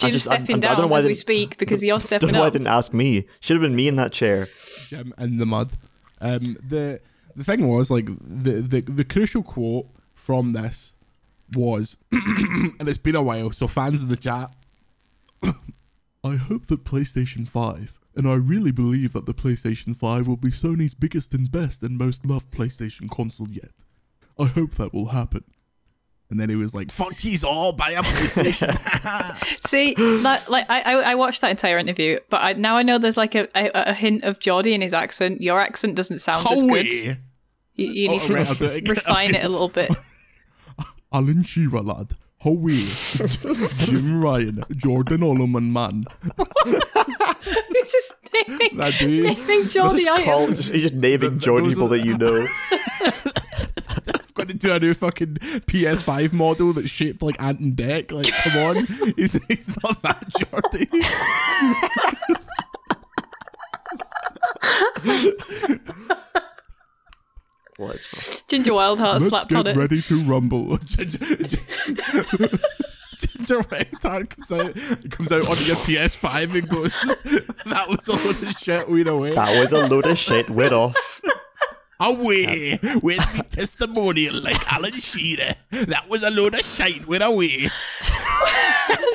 Jim's just- I'm- stepping I'm- I don't know down why as we speak because you're Don't stepping know why I didn't ask me. Should have been me in that chair. Jim in the mud. Um, the the thing was like the, the the crucial quote from this was, and it's been a while, so fans in the chat. I hope that PlayStation Five, and I really believe that the PlayStation Five will be Sony's biggest and best and most loved PlayStation console yet. I hope that will happen. And then he was like, "Fuck he's all buy a PlayStation." See, like, like I, I watched that entire interview, but I, now I know there's like a, a, a hint of Geordie in his accent. Your accent doesn't sound as good. Howie, You, you need Oh, to right, I'll do it again. refine it a little bit. Alan Shearer lad, Howie, Jim Ryan, Jordan Oloman man. You're just naming, That dude. naming Geordie Just call, items. you're just naming Th- Jordan those people are- that you know. I've got to do a new fucking PS5 model that's shaped like Ant and Dec. Like, come on, he's, he's not that Geordie. What is fun. Ginger Wildheart Let's slapped get on it. ready to rumble. Ginger, Ginger Wildheart comes out, comes out on your PS5 and goes, eh? "That was a load of shit. Weed away. That was a load of shit. Went off. Away. Where's me testimonial like Alan Shearer? That was a load of shite. We're away."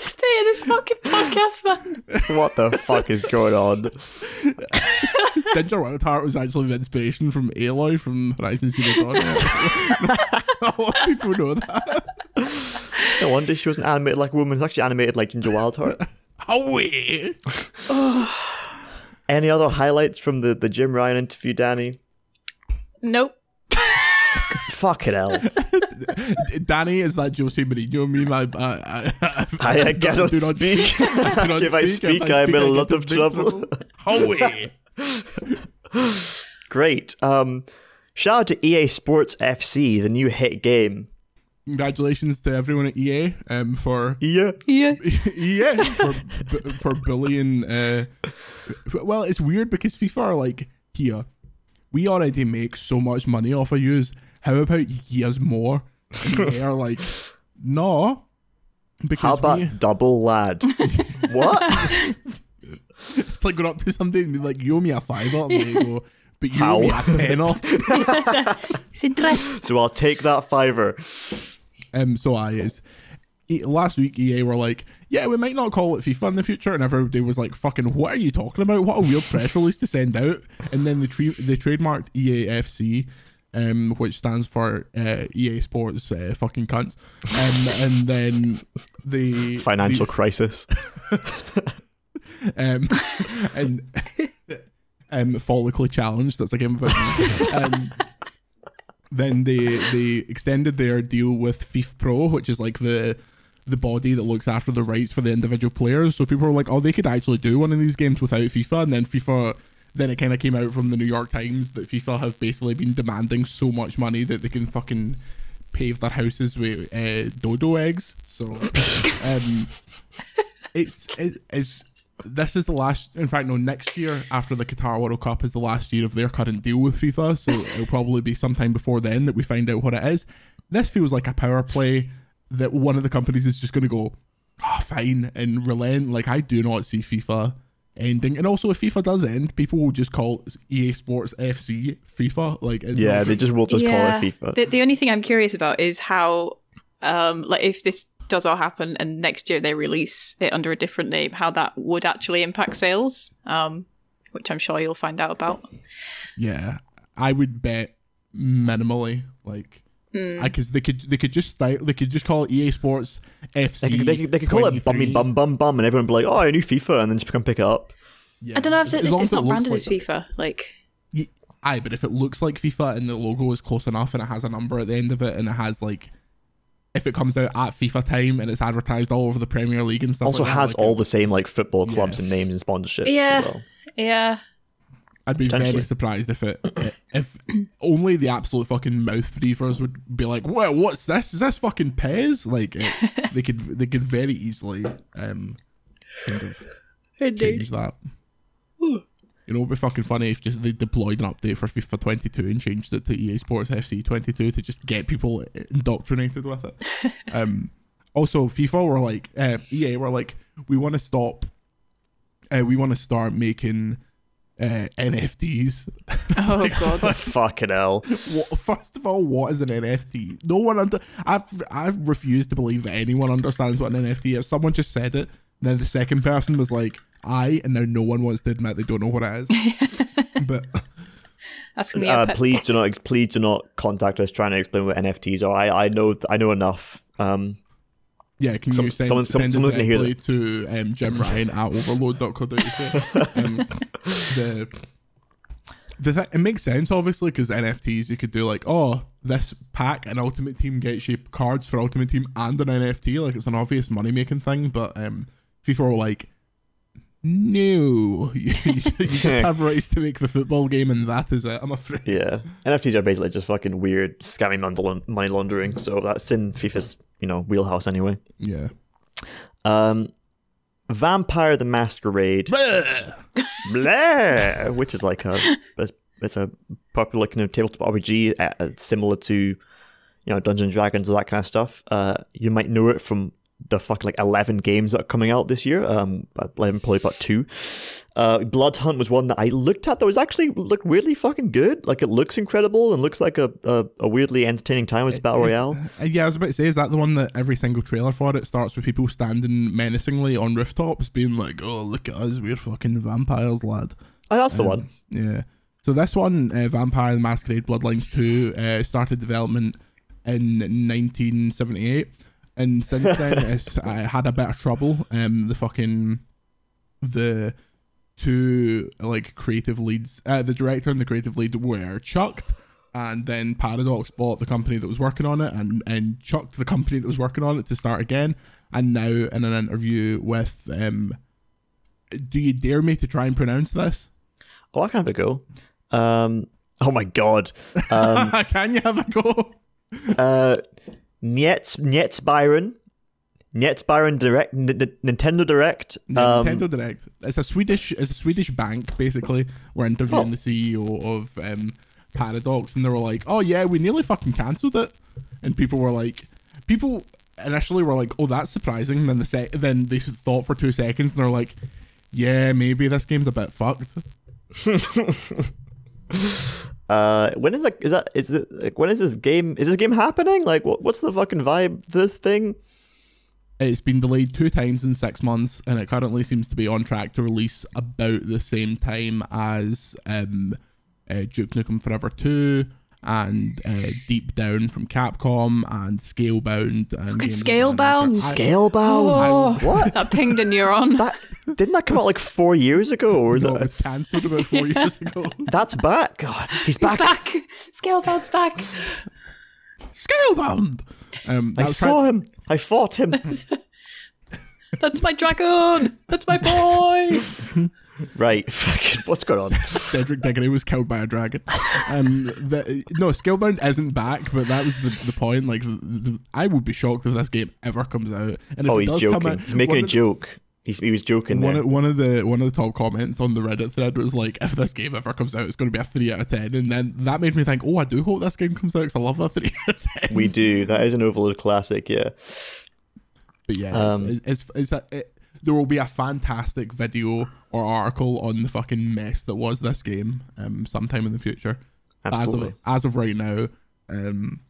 Stay in this fucking podcast, man. What the fuck is going on? Ginger Wildheart was actually the inspiration from Aloy from Horizon Zero Dawn. a lot of people know that. No wonder she wasn't animated like a woman. It's actually animated like Ginger Wildheart. Away. Any other highlights from the, the Jim Ryan interview, Danny? Nope. Fuck it, hell. Danny is that Jose Mourinho meme. I, I, I, I, I cannot do not speak. I do not if I speak, I'm in a lot of trouble. trouble. Away. Great. Um, shout out to EA Sports FC, the new hit game. Congratulations to everyone at EA um, for Yeah. Yeah. yeah for bu- for bullying. Uh, well, it's weird because FIFA are like here. We already make so much money off of yous, how about years more? And they are like, no, because How about we- double lad? what? it's like going up to somebody and be like, you owe me a fiver, and they go, but you How? owe me a tenner. It's interest. So I'll take that fiver. Um, so I is E- last week EA were like, yeah, we might not call it FIFA in the future, and everybody was like, fucking, what are you talking about? What a weird press release to send out. And then the tre- they trademarked EAFC. Um, which stands for uh, EA Sports uh, fucking cunts, um, and then the Financial crisis. Um, and um, follically challenged. That's a game about. Um, then they they extended their deal with FIFPro, which is like the the body that looks after the rights for the individual players. So people were like, oh, they could actually do one of these games without FIFA, and then FIFA. Then it kind of came out from the New York Times that FIFA have basically been demanding so much money that they can fucking pave their houses with uh, dodo eggs. So, um, it's it, it's this is the last. In fact, no, next year after the Qatar World Cup is the last year of their current deal with FIFA. So it'll probably be sometime before then that we find out what it is. This feels like a power play that one of the companies is just going to go, oh, fine, and relent. Like I do not see FIFA ending. And also, if FIFA does end, people will just call EA Sports FC FIFA. Like it's Yeah, not they just will just call it FIFA. The, the only thing I'm curious about is how, um, like, if this does all happen and next year they release it under a different name, how that would actually impact sales. Um, which I'm sure you'll find out about. Yeah, I would bet minimally like because they could they could just style they could just call it EA Sports FC. They could, they could, they could call it 23. bummy bum bum bum, and everyone would be like, "Oh, a new FIFA," and then just come pick it up. Yeah. I don't know if, As it, long it's as it not branded like as FIFA. Like, Ye- Aye, but if it looks like FIFA and the logo is close enough and it has a number at the end of it and it has like, if it comes out at FIFA time and it's advertised all over the Premier League and stuff, Also like that, has like, all the same like football clubs Yeah. and names and sponsorships. Yeah. As well. yeah, I'd be very surprised if it, if only the absolute fucking mouth breathers would be like, well, what's this? Is this fucking Pez? Like, it, they could they could very easily um kind of change that. You know, it'd be fucking funny if just they deployed an update for FIFA 22 and changed it to EA Sports FC 22 to just get people indoctrinated with it. um, also, FIFA were like, uh, EA were like, we want to stop, uh, we want to start making uh, NFTs. Oh god. Fucking hell. What, first of all, what is an NFT? No one under. I've I've refused to believe that anyone understands what an NFT is. Someone just said it. Then the second person was like, "I," and now no one wants to admit they don't know what it is. but Asking the Uh, please do not please do not contact us trying to explain what NFTs are. I, I know I know enough. Um, yeah, can Some- you send, someone- some- send someone it can hear directly to um, Jim Ryan at overlode.co.uk? um, the the th- it makes sense obviously because NFTs you could do like oh this pack an Ultimate Team gets you cards for Ultimate Team and an NFT like it's an obvious money making thing but um FIFA were like no you, you just have rights to make the football game and that is it I'm afraid yeah, NFTs are basically just fucking weird scammy mon- money laundering. So that's in FIFA's you know wheelhouse anyway. yeah Um, Vampire the Masquerade, Blah, which is like a it's, a popular kind of tabletop RPG uh, similar to you know Dungeons and Dragons or that kind of stuff. Uh, you might know it from the fucking like eleven games that are coming out this year. Um, eleven probably about two. Uh, Bloodhunt was one that I looked at that was actually looked weirdly fucking good. Like it looks incredible and looks like a a, a weirdly entertaining time as battle royale. Uh, yeah I was about to say is that the one that every single trailer for it starts with people standing menacingly on rooftops being like oh look at us we're fucking vampires lad Oh, that's the Um, one. Yeah. So this one, uh, Vampire the Masquerade Bloodlines 2, uh, started development in 1978. And since then, it's uh, had a bit of trouble. Um, the fucking. The two, like, creative leads, uh, the director and the creative lead were chucked. And then Paradox bought the company that was working on it and, and chucked the company that was working on it to start again. And now, in an interview with. Um, do you dare me to try and pronounce this? Oh, I can have a go. Um, oh my god. Um, Can you have a go? uh, Nietz Nietz Byron, Nietz Byron Direct N- N- Nintendo Direct. Um, Nintendo Direct. It's a Swedish. It's a Swedish bank basically. We're interviewing Oh. the CEO of um, Paradox, and they were like, "Oh yeah, we nearly fucking cancelled it," and people were like, people initially were like, "Oh, that's surprising." And then the sec- then they thought for two seconds, and they're like, "Yeah, maybe this game's a bit fucked." Uh, when is that? Is that is it? Like, when is this game? Is this game happening? Like, what, what's the fucking vibe? This thing? It's been delayed two times in six months, and it currently seems to be on track to release about the same time as um, uh, Duke Nukem Forever 2 and uh, Deep Down from Capcom and Scalebound. And Look at Games Scalebound. I- Scalebound. Oh, What? that pinged a neuron. That didn't that come out like four years ago, or is No, it that, was cancelled about four years ago. that's back? God, he's back. back. Scalebound's back. Scalebound! Um, I was saw him. I fought him. That's my dragon. That's my boy. right. Fucking, what's going on? Cedric Diggory was killed by a dragon. Um, the, no, Scalebound isn't back, but that was the, the point. Like, the, the, I would be shocked if this game ever comes out. And if Oh, it he's does come out, He's making a joke. He's, he was joking One there. of, one of the one of the top comments on the Reddit thread was like, "If this game ever comes out, it's going to be a three out of 10. And then that made me think, "Oh, I do hope this game comes out because I love that three out of 10. We do. That is an Overlode classic. Yeah. But yeah, Um, it's, it's, it's, a, it, there will be a fantastic video or article on the fucking mess that was this game um, sometime in the future. Absolutely. As of, as of right now, um,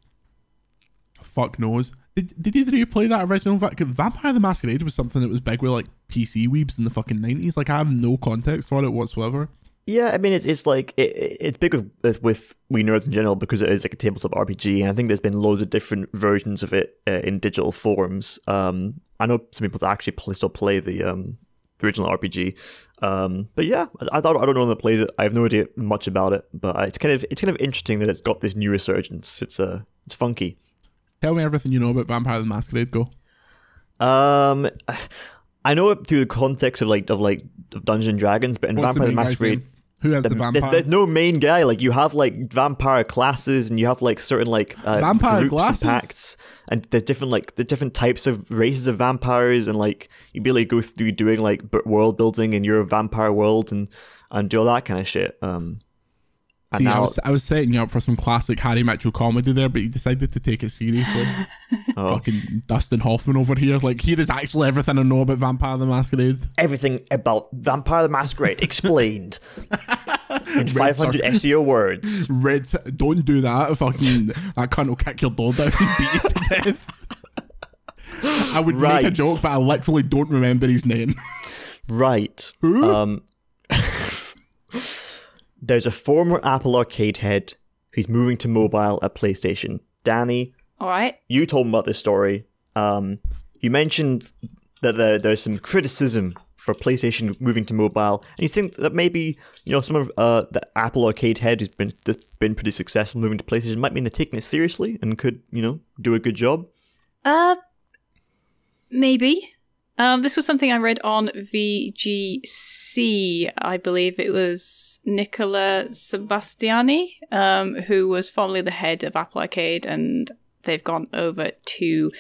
fuck knows. Did, did either of you play that original Va- Vampire the Masquerade was something that was big with like PC weebs in the fucking 90s. Like, I have no context for it whatsoever. Yeah, I mean it's it's like it, it- it's big with, with we nerds in general because it is like a tabletop RPG, and I think there's been loads of different versions of it uh, in digital forms. Um, I know some people that actually play, still play the um the original RPG, um, but yeah, I, I don't I don't know anyone that plays it. I have no idea much about it, but it's kind of it's kind of interesting that it's got this new resurgence. It's uh it's funky. Tell me everything you know about Vampire the Masquerade. Go. Um, I know it through the context of like of like of Dungeons and Dragons, but in What's Vampire the the Masquerade. Who has the, There's, vampire? there's no main guy. Like you have like vampire classes, and you have like certain like uh, Vampire groups and pacts, and there's different like the different types of races of vampires, and like you really go through doing like world building in your vampire world and and do all that kind of shit. Um, See, I was, I was setting you up for some classic Harry Mitchell comedy there, but you decided to take it seriously. oh, Fucking Dustin Hoffman over here. Like, here is actually everything I know about Vampire the Masquerade. everything about Vampire the Masquerade explained in 500 SEO words. Red, don't do that. Fucking, that cunt will kick your door down and beat you to death. I would make a joke, but I literally don't remember his name. Right. Who? Um, there's a former Apple Arcade head who's moving to mobile at PlayStation. Danny, All right. you told me about this story. Um, you mentioned that there, there's some criticism for PlayStation moving to mobile, and you think that maybe you know some of uh, the Apple Arcade head has been that's been pretty successful moving to PlayStation might mean they're taking it seriously and could you know do a good job. Uh, maybe. Um, this was something I read on VGC. I believe it was Nicola Sebastiani, um, who was formerly the head of Apple Arcade, and they've gone over to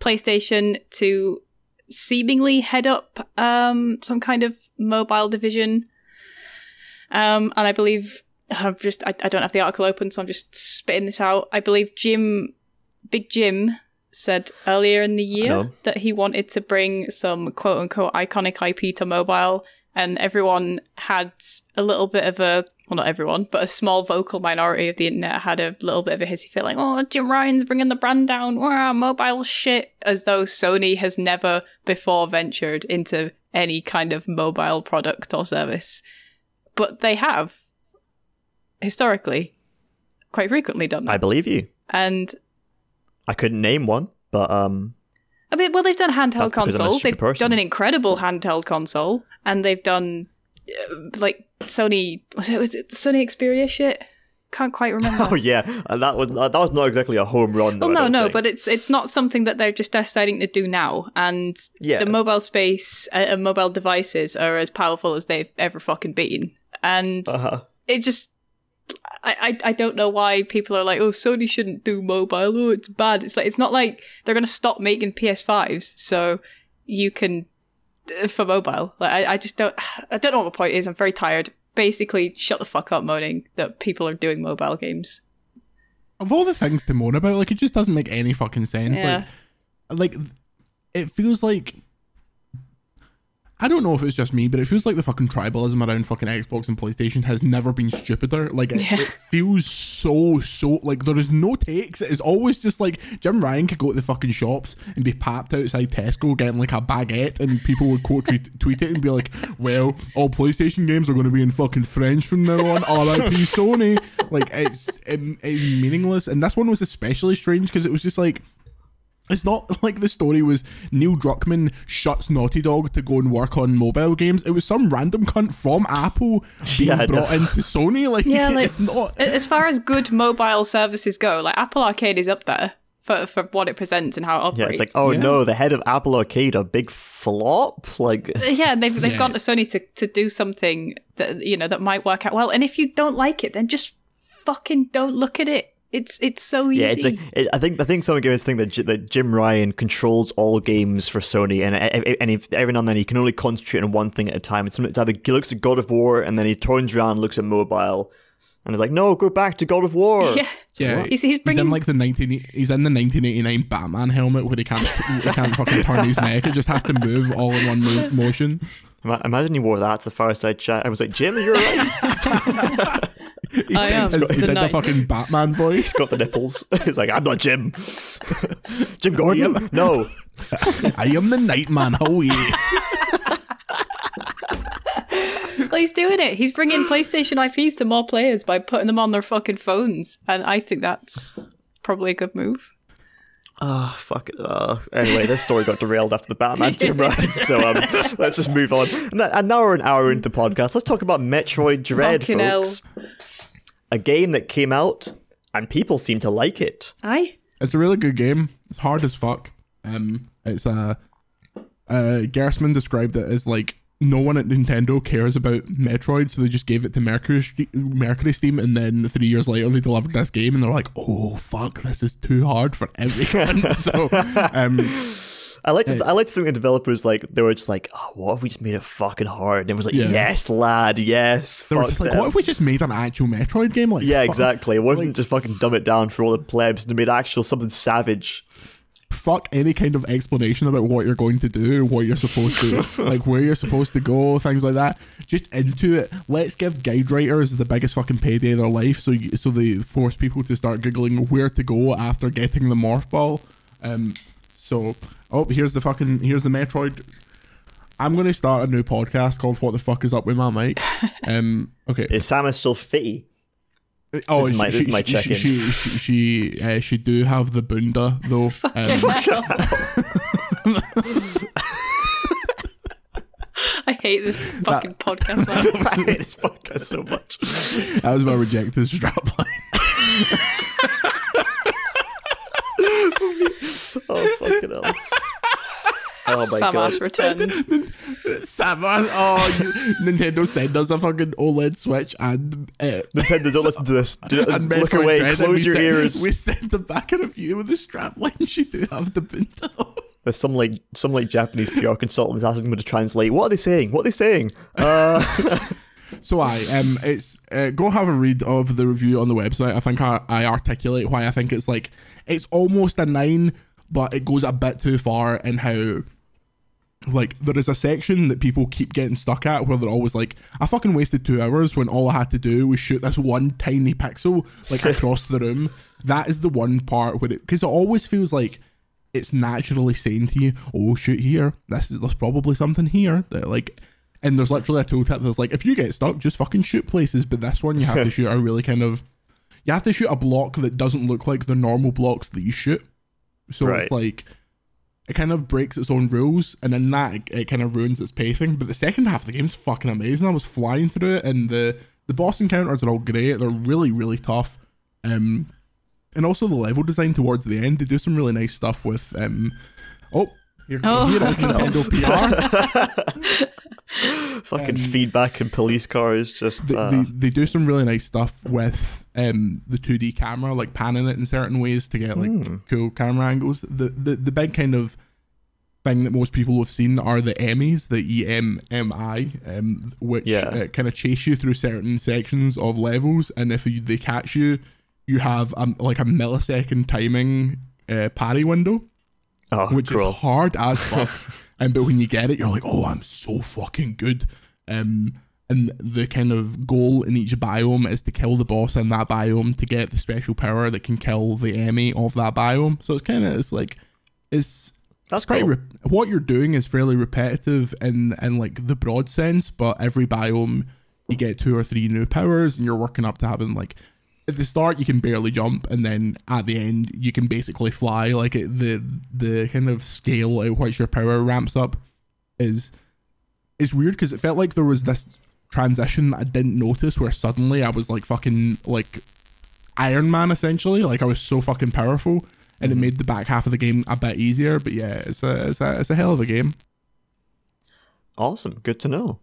PlayStation to seemingly head up um, some kind of mobile division. Um, and I believe I'm just I, I don't have the article open, so I'm just spitting this out. I believe Jim, Big Jim, said earlier in the year that he wanted to bring some quote unquote iconic IP to mobile, and everyone had a little bit of a well, not everyone, but a small vocal minority of the internet had a little bit of a hissy fit, like, "Oh, Jim Ryan's bringing the brand down. Wow, mobile shit," as though Sony has never before ventured into any kind of mobile product or service, but they have historically quite frequently done that, I believe you. and I couldn't name one, but um, I mean, well, they've done handheld That's because I'm a consoles. They've person. done an incredible handheld console, and they've done uh, like Sony. Was it was it the Sony Xperia shit? Can't quite remember. oh yeah, uh, that was uh, that was not exactly a home run. though, well, no, no, think. but it's it's not something that they're just deciding to do now. And Yeah. the mobile space uh, and mobile devices are as powerful as they've ever fucking been, and uh-huh. it just. I, I, I don't know why people are like, oh, Sony shouldn't do mobile. Oh, it's bad. It's like it's not like they're gonna stop making PS5s, so you can uh, for mobile. Like I, I just don't I don't know what my point is. I'm very tired. basically shut the fuck up moaning that people are doing mobile games. Of all the things to moan about, like it just doesn't make any fucking sense. Yeah. Like, like it feels like I don't know if it's just me, but it feels like the fucking tribalism around fucking Xbox and PlayStation has never been stupider. Like it, Yeah. it feels so so like there is no takes. It is always just like Jim Ryan could go to the fucking shops and be papped outside Tesco getting like a baguette, and people would quote tweet, tweet it and be like, "Well, all PlayStation games are going to be in fucking French from now on." R.I.P. Sony. Like it's it, it's meaningless, and this one was especially strange because it was just like. It's not like the story was Neil Druckmann shuts Naughty Dog to go and work on mobile games. It was some random cunt from Apple being Yeah, brought know. into Sony. Like, Yeah, like- it's not. As far as good mobile services go, like Apple Arcade is up there for, for what it presents and how it Yeah, operates. it's like, oh Yeah. no, the head of Apple Arcade, a big flop. Like, uh, yeah, they've they've Yeah. gone to Sony to, to do something that you know that might work out well. And if you don't like it, then just fucking don't look at it. It's it's so easy. yeah, it's like it, I think I think some gamers think that J- that Jim Ryan controls all games for Sony, and and if, every now and then he can only concentrate on one thing at a time. It's, it's either he looks at God of War, and then he turns around, and looks at mobile, and is like, no, go back to God of War. yeah, Yeah, He's- he's in like the nineteen. He's in the nineteen eighty nine Batman helmet where he can't he can't fucking turn his neck. It just has to move all in one mo- motion. Imagine he wore that to the fireside chat. I was like, Jim, you're right. He, I am he the did the fucking Batman voice. He's got the nipples. He's like, I'm not Jim. Jim Gordon? No. I am the Nightman. Oh yeah. well, he's doing it. He's bringing PlayStation IPs to more players by putting them on their fucking phones, and I think that's probably a good move. Oh, fuck it. Uh, anyway, this story got derailed after the Batman Jim Ryan. So um, let's just move on. And now we're an hour into the podcast. Let's talk about Metroid Dread, Fucking hell. Folks. A game that came out and people seem to like it. Aye. It's a really good game. It's hard as fuck. Um, it's a. Uh, Gerstmann described it as like no one at Nintendo cares about Metroid, so they just gave it to Mercury Ste- MercurySteam, and then three years later they delivered this game, and they're like, "Oh fuck, this is too hard for everyone." so, um, I like to, I like to think the developers like they were just like, oh, what if we just made it fucking hard? And it was like, Yeah. yes, lad, yes. they were just like, "What if we just made an actual Metroid game?" Like, yeah, fuck- exactly. What if we just fucking dumb it down for all the plebs and made actual something savage? fuck any kind of explanation about what you're going to do, what you're supposed to, like where you're supposed to go, things like that. Just into it. Let's give guide writers the biggest fucking payday of their life, so you, so they force people to start googling where to go after getting the morph ball. Um, so oh, here's the fucking here's the Metroid. I'm gonna start a new podcast called "What the fuck is up with my mic." Um, okay. Is Samus still fitty? Oh, This is my- this is my she, check-in. She she she, uh, she do have the bunda though. Um, I hate this fucking podcast. Man. I hate this podcast so much. That was my rejected strapline. Oh fucking hell! Oh my Samus god! returns. Samus, oh, you, Nintendo sent us a fucking OLED Switch and uh, Nintendo, don't listen to this. Do, and look Metroid away. Dread, Close your sent, ears. We sent them back in a review with the strapline. She do have the bunda. There's some like some like Japanese PR consultant is asking me to translate. What are they saying? What are they saying? Uh, So I um, it's uh, go have a read of the review on the website. I think I, I articulate why I think it's like it's almost a nine, but it goes a bit too far in how like there is a section that people keep getting stuck at where they're always like, I fucking wasted two hours when all I had to do was shoot this one tiny pixel like across the room. That is the one part where it because it always feels like it's naturally saying to you, "Oh, shoot here. This is there's probably something here that like." And there's literally a tooltip that's like, if you get stuck, just fucking shoot places. But this one, you have to shoot a really kind of, you have to shoot a block that doesn't look like the normal blocks that you shoot. So Right. it's like, it kind of breaks its own rules, and in that, it, it kind of ruins its pacing. But the second half of the game is fucking amazing. I was flying through it, and the the boss encounters are all great. They're really, really tough. Um, and also the level design towards the end, they do some really nice stuff with um, oh. Here, Oh. here is Nintendo PR. fucking feedback and police cars. Just they, uh, they, they do some really nice stuff with um the 2D camera, like panning it in certain ways to get like Hmm. cool camera angles. The, the the big kind of thing that most people have seen are the Emmys, the E M M I, um, which Yeah. uh, kind of chase you through certain sections of levels, and if you, they catch you, you have um, like a millisecond timing uh, parry window, Oh, which cool. is hard as fuck. and but when you get it, you're like, oh, I'm so fucking good. Um, and the kind of goal in each biome is to kill the boss in that biome to get the special power that can kill the enemy of that biome. So it's kind of it's like it's That's pretty cool. re- what you're doing is fairly repetitive in in like the broad sense, but every biome you get two or three new powers, and you're working up to having like at the start you can barely jump, and then at the end you can basically fly. Like it, the the kind of scale at which your power ramps up is is weird because it felt like there was this transition that I didn't notice where suddenly I was like fucking like Iron Man essentially. Like I was so fucking powerful, and it made the back half of the game a bit easier. But yeah, it's a it's a, it's a hell of a game. Awesome. Good to know.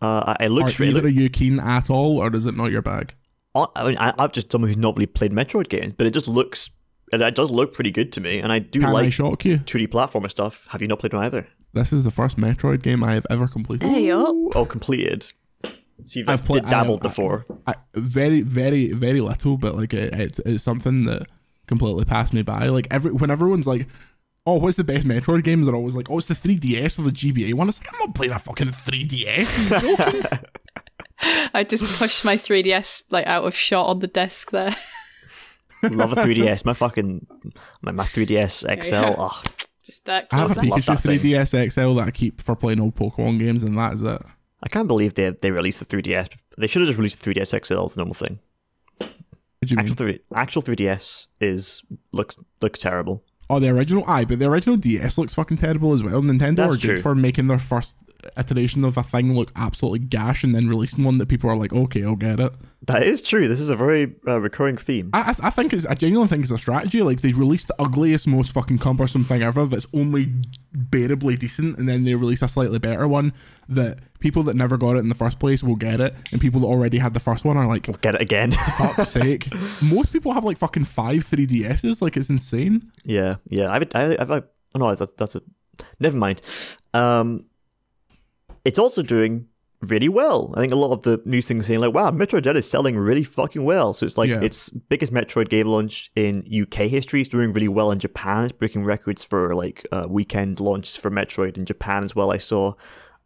Uh, I- it Are looks really. either of you keen at all, or is it not your bag? I I mean, I, I've just someone who's not really played Metroid games, but it just looks. It, it does look pretty good to me, and I do Can I like shock you? 2D platformer stuff. Have you not played one either? This is the first Metroid game I have ever completed. Hey up. Oh, completed. So you've I've played- did dabbled I- I- before. I, very, very, very little, but like it, it's, it's something that completely passed me by. Like every when everyone's like, "Oh, what's the best Metroid game?" They're always like, "Oh, it's the 3DS or the GBA one." It's like I'm not playing a fucking 3DS. Are you joking? I just pushed my 3DS like out of shot on the desk there. Love a 3DS. My fucking my, my 3DS XL. yeah. Oh, Just uh, I have a close that. Love Pikachu 3DS XL that I keep for playing old Pokemon games, and that is it. I can't believe they they released the 3DS. They should have just released the 3DS XL as a normal thing. What do you mean? Actual 3 actual 3DS is looks looks terrible. Oh, the original, aye, but the original DS looks fucking terrible as well. Nintendo That's are good true. for making their first iteration of a thing look absolutely gash, and then releasing one that people are like, okay, I'll get it. That is true. This is a very uh, recurring theme. I, I, I think it's, I genuinely think it's a strategy. Like they released the ugliest, most fucking cumbersome thing ever that's only bearably decent, and then they release a slightly better one that people that never got it in the first place will get it, and people that already had the first one are like, we'll Get it again. fuck's sake. Most people have like fucking five 3DSs. Like it's insane. yeah, yeah. I've I, I've, i oh no, that's that's a never mind. Um, it's also doing really well. I think a lot of the news things saying like, "Wow, Metroid Dread is selling really fucking well." So it's like Yeah. its biggest Metroid game launch in UK history. It's doing really well in Japan. It's breaking records for like uh, weekend launches for Metroid in Japan as well. I saw.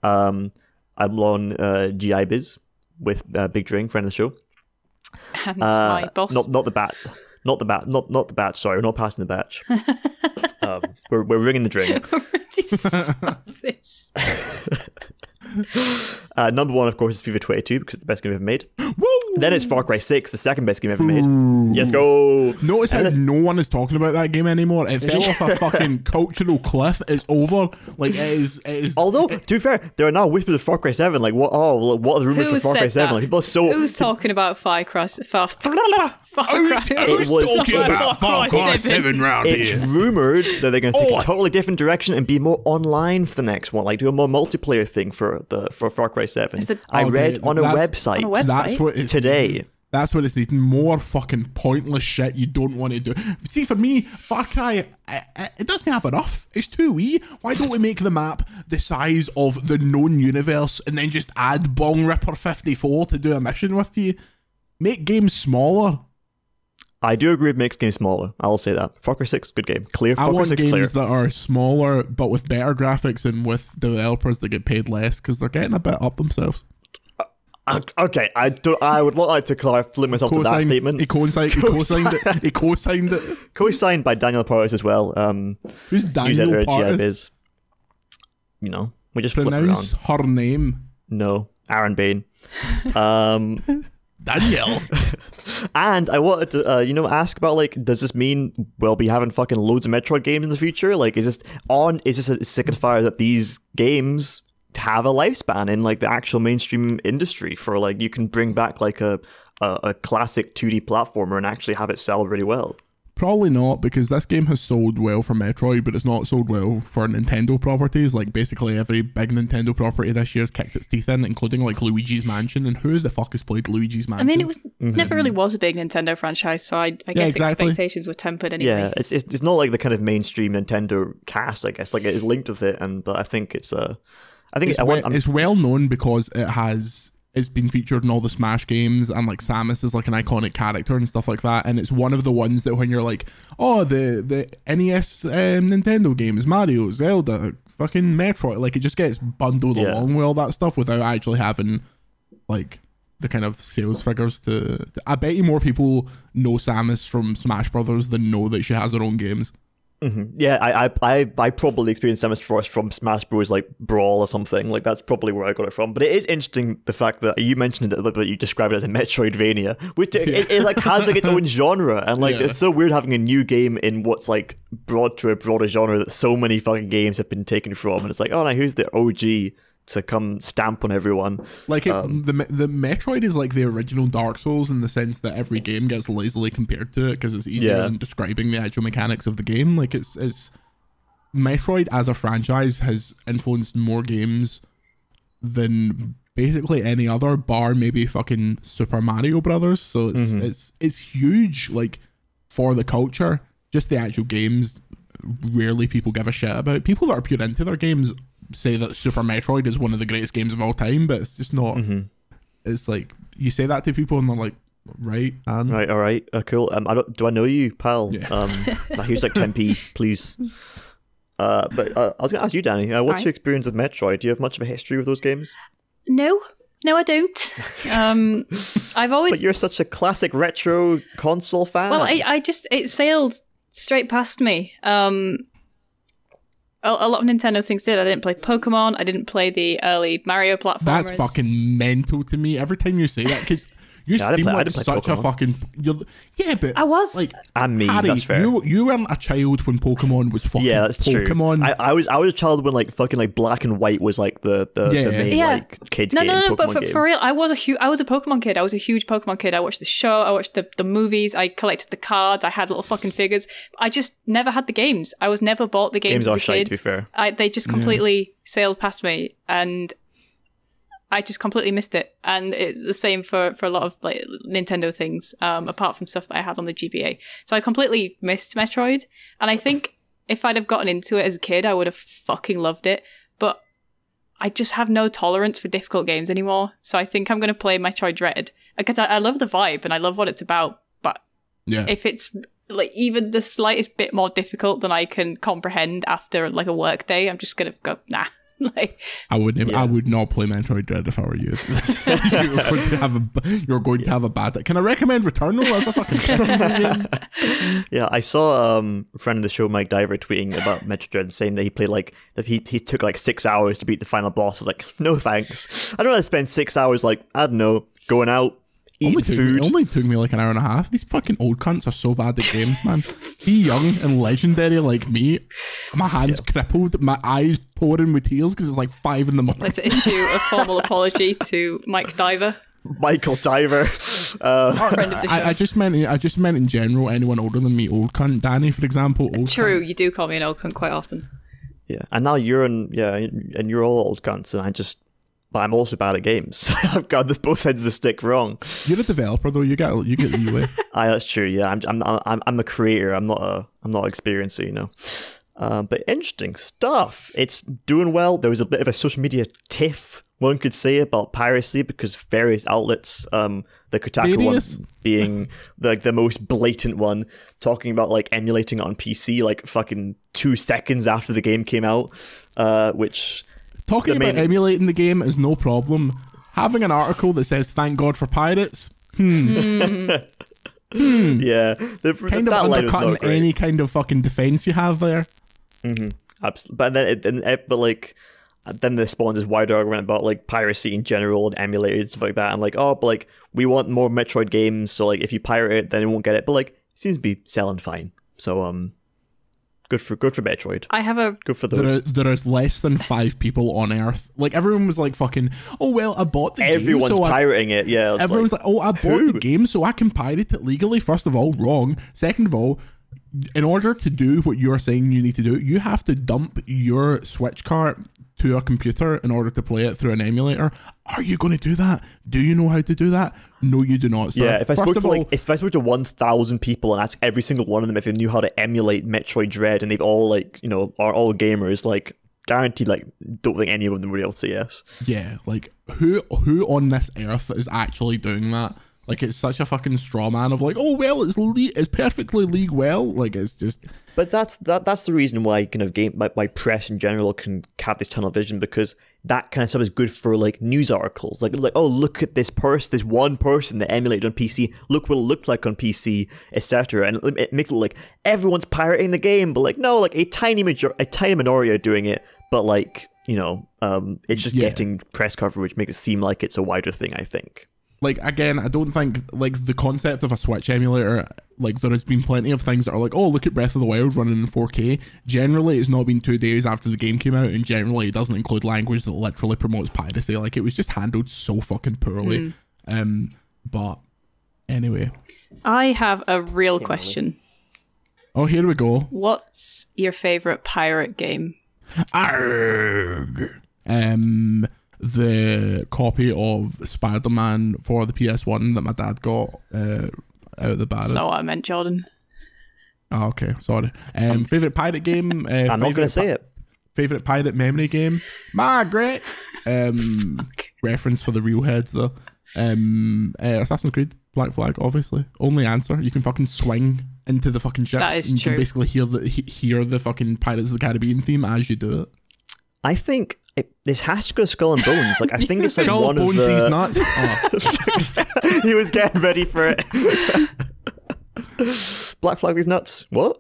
Um, I'm on uh, GI Biz with uh, Big Dring, friend of the show. And Uh, my boss. Not not the bat. Not the bat. Not not the batch. Sorry, we're not passing the batch. um, we're we're ringing the drink. Already stop this. Uh, number one, of course, is FIFA 22 because it's the best game we've ever made. Woo! Then it's Far Cry 6, the second best game ever made. Ooh. Yes, go. Notice how And it's- no one is talking about that game anymore. It fell off a fucking cultural cliff. It's over. Like it is. It is. Although, to be fair, there are now whispers of Far Cry 7. Like, what? Oh, like, what are the rumors for Far Cry 7? Like, people are so. Who's talking about Far Cry? Far, Far Cry. It was- talking about Far Cry 7 round It's rumored that they're going to take Oh. a totally different direction and be more online for the next one, like do a more multiplayer thing for the for Far Cry Seven. Is it- I Oh, read dude, on a website On a website? That's what it's today. That's what it's needing. More fucking pointless shit you don't want to do. See, for me, Far Cry, it, it- doesn't have enough. It's too wee. Why don't we make the map the size of the known universe and then just add Bong Ripper 54 to do a mission with you? Make games smaller. I do agree with makes games smaller. I'll say that. Far Cry Six, good game. Clear. I Far Cry want Six, games clear. that are smaller but with better graphics and with developers that get paid less because they're getting a bit up themselves. Uh, Okay, I do. I would like to clarify flip myself to that statement. He co-signed, co-signed it. He co-signed it. Co-signed by Danielle Partis as well. Um, Who's Daniel editor at GI Partis? You know, we just flip it around. Pronounce her name. No, Aaron Bain. Um, Daniel. and I wanted to, uh, you know, ask about like, does this mean we'll be having fucking loads of Metroid games in the future? Like, is this on? Is this a signifier that these games have a lifespan in like the actual mainstream industry? For like, you can bring back like a a, a classic 2D platformer and actually have it sell really well. Probably not because this game has sold well for Metroid, but it's not sold well for Nintendo properties. Like basically every big Nintendo property this year has kicked its teeth in, including like Luigi's Mansion. And who the fuck has played Luigi's Mansion? I mean, it was never really was a big Nintendo franchise, so I, I guess exactly. expectations were tempered anyway. Yeah, it's, it's it's not like the kind of mainstream Nintendo cast, I guess. Like it is linked with it, and but I think it's uh, I think it's, I want, I'm- it's well known because it has it's been featured in all the Smash games and like Samus is like an iconic character and stuff like that. And it's one of the ones that when you're like, oh, the the NES um, Nintendo games, Mario, Zelda, fucking Metroid, like it just gets bundled Yeah. along with all that stuff without actually having like the kind of sales figures to, to- I bet you more people know Samus from Smash Brothers than know that she has her own games. Mm-hmm. Yeah, I, I, I, I probably experienced Samus first from Smash Bros. like Brawl or something. Like that's probably where I got it from. But it is interesting the fact that you mentioned it, that you described it as a Metroidvania, which it, it, it like has like its own genre, and like Yeah. it's so weird having a new game in what's like broad to a broader genre that so many fucking games have been taken from, and it's like, oh no, here's the OG to come stamp on everyone. Like it, Um, the the Metroid is like the original Dark Souls in the sense that every game gets lazily compared to it because it's easier Yeah. in describing the actual mechanics of the game. Like it's it's Metroid as a franchise has influenced more games than basically any other bar maybe fucking Super Mario Brothers. So it's Mm-hmm. it's it's huge like for the culture. Just the actual games rarely people give a shit about. People that are pure into their games say that Super Metroid is one of the greatest games of all time, but it's just not. Mm-hmm. It's like you say that to people and they're like, right, and Right, all right, uh, cool. Um, I don't. Do I know you, pal? Yeah. Um, here's like 10p, please. Uh, but uh, I was gonna ask you, Danny. Uh, what's Right. your experience with Metroid? Do you have much of a history with those games? No, no, I don't. Um, I've always But you're such a classic retro console fan. Well, I, I just it sailed straight past me. Um, a, lot of Nintendo things did. I didn't play Pokemon. I didn't play the early Mario platformers. that's fucking mental to me every time you say that because you Yeah, seem play- like didn't play such a fucking. You're, yeah, but I was. like and me. Harry, that's fair. you you weren't a child when Pokemon was fucking yeah, that's Pokemon. true. I, I was I was a child when like fucking like black and white was like the the, Yeah. the main Yeah. like kids no, game. no, no, Pokemon but for, game. for real, I was a huge, I was a Pokemon kid. I was a huge Pokemon kid. I watched the show, I watched the, the movies, I collected the cards, I had little fucking figures. I just never had the games. I was never bought the games, Games are as a shite, kid. to be fair. I, they just completely sailed past me, and I just completely missed it. And it's the same for, for a lot of like Nintendo things, um, apart from stuff that I had on the GBA. So I completely missed Metroid, and I think if I'd have gotten into it as a kid, I would have fucking loved it. But I just have no tolerance for difficult games anymore. So I think I'm going to play Metroid Dread because I, I love the vibe and I love what it's about. But yeah, if it's like even the slightest bit more difficult than I can comprehend after like a work day, I'm just gonna go nah. like I would never, Yeah. I would not play Metroid Dread if I were you. you're going to have a you're going to have a bad. Can I recommend Returnal as a fucking Christmas game? Yeah, I saw um, a friend of the show, Mike Diver, tweeting about Metroid Dread, saying that he played like that he he took like six hours to beat the final boss. I was like, no thanks. I don't want to spend six hours like I don't know going out eating only took, me, it only took me like an hour and a half. These fucking old cunts are so bad at games, man. Be young and legendary like me. My hands crippled, my eyes pouring with tears because it's like five in the morning. let's issue a formal apology to Mike Diver, Michael Diver. Uh, friend of the show. I, I just meant I just meant in general anyone older than me, old cunt. Danny, for example, old True, cunt. you do call me an old cunt quite often. yeah, and now you're in yeah, and you're all old cunts, and I just. But I'm also bad at games. I've got this both ends of the stick wrong. You're a developer though. You get you get the leeway. Aye, that's true. Yeah, I'm I'm I'm I'm a creator. I'm not a I'm not an experiencer, you know. Um, but interesting stuff. It's doing well. There was a bit of a social media tiff, one could say, about piracy because various outlets, um, the Kotaku one being like the most blatant one, talking about like emulating it on PC like fucking two seconds after the game came out, uh, which Talking about main- emulating the game is no problem. Having an article that says "Thank God for pirates" hmm, yeah, the, kind that of line undercutting any kind of fucking defense you have there. Absolutely. But then, it, it, but like, then the spawns this wider argument about like piracy in general and emulators and stuff like that. And like, oh, but like we want more Metroid games, so like if you pirate it, then you won't get it. But like, it seems to be selling fine. So um, good for good for Metroid. I have a Good for the. There, are, there is less than five people on Earth. Like everyone was like, "Fucking, oh well, I bought the Everyone's game, so I, pirating it. Yeah. it's Everyone's like, like, "Oh, I bought who? the game, so I can pirate it legally." First of all, wrong. Second of all, in order to do what you're saying you need to do, you have to dump your Switch cart to a computer in order to play it through an emulator. Are you going to do that? Do you know how to do that? No, you do not. Sir. Yeah, if I First spoke to all, like if I spoke to one thousand people and asked every single one of them if they knew how to emulate Metroid Dread and they've all like you know are all gamers, like guaranteed like don't think any of them would be able to say yes. yeah, like who who on this earth is actually doing that? Like it's such a fucking straw man of like, oh well, it's le- it's perfectly league well. Like it's just But that's that that's the reason why kind of game my, my press in general can have this tunnel vision because that kind of stuff is good for like news articles. Like like oh look at this person, this one person that emulated on PC. Look what it looked like on PC, etc. And it, it makes it like everyone's pirating the game, but like no, like a tiny major a tiny minority are doing it, but like you know, um, it's just Yeah. getting press coverage makes it seem like it's a wider thing. I think. Like again, I don't think like the concept of a Switch emulator. Like there has been plenty of things that are like, oh look at Breath of the Wild running in 4K. Generally, it's not been two days after the game came out, and generally it doesn't include language that literally promotes piracy. Like it was just handled so fucking poorly. Um, but anyway, I have a real question. oh here we go. What's your favorite pirate game? Arg. Um, the copy of Spider-Man for the PS1 that my dad got uh, out of the bar. That's not what I meant, Jordan. Oh, okay, sorry. Um, favorite pirate game. Uh, I'm not going to say it. Favorite pirate memory game. Margaret. Um, reference for the real heads though. Um, uh, Assassin's Creed. Black Flag, obviously. Only answer. You can fucking swing into the fucking ships. That is and you true. can basically hear the hear the fucking Pirates of the Caribbean theme as you do it. I think it, this has to go to Skull and Bones. Like I think it's like Skull one bones of these the. nuts. Oh. he was getting ready for it. Black flag these nuts. What?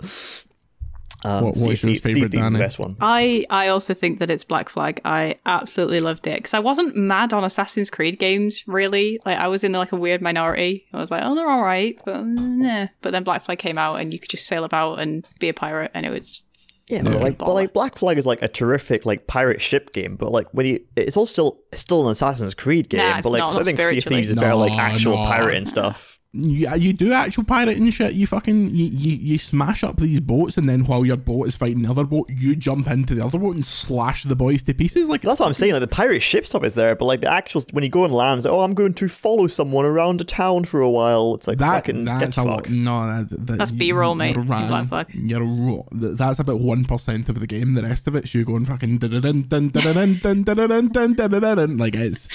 Um, What- Sea what's your Thieves- Sea of favourite, Thieves is the best one. I I also think that it's Black Flag. I absolutely loved it because I wasn't mad on Assassin's Creed games really. Like I was in like a weird minority. I was like, oh, they're all right, but uh, nah. But then Black Flag came out, and you could just sail about and be a pirate, and it was Yeah, but like, but like Black Flag is like a terrific like pirate ship game, but like when you, it's all still it's still an Assassin's Creed game, Nah, but like not, so I think Sea of. Thieves is better like actual no. pirate and stuff. Yeah, you do actual pirating shit. You fucking you, you, you smash up these boats, and then while your boat is fighting the other boat, you jump into the other boat and slash the boys to pieces. Like That's what I'm saying. Like the pirate ship stuff is there, but like the actual when you go and land, like, oh, I'm going to follow someone around a town for a while. It's like that. fucking get That's the a fuck. lot. No, that's that, That's you- B-roll, mate, you're in ran- Black Flag. You're a ro- th- that's about one percent of the game. The rest of it's you going fucking dun dun dun dun dun dun dun dun like it's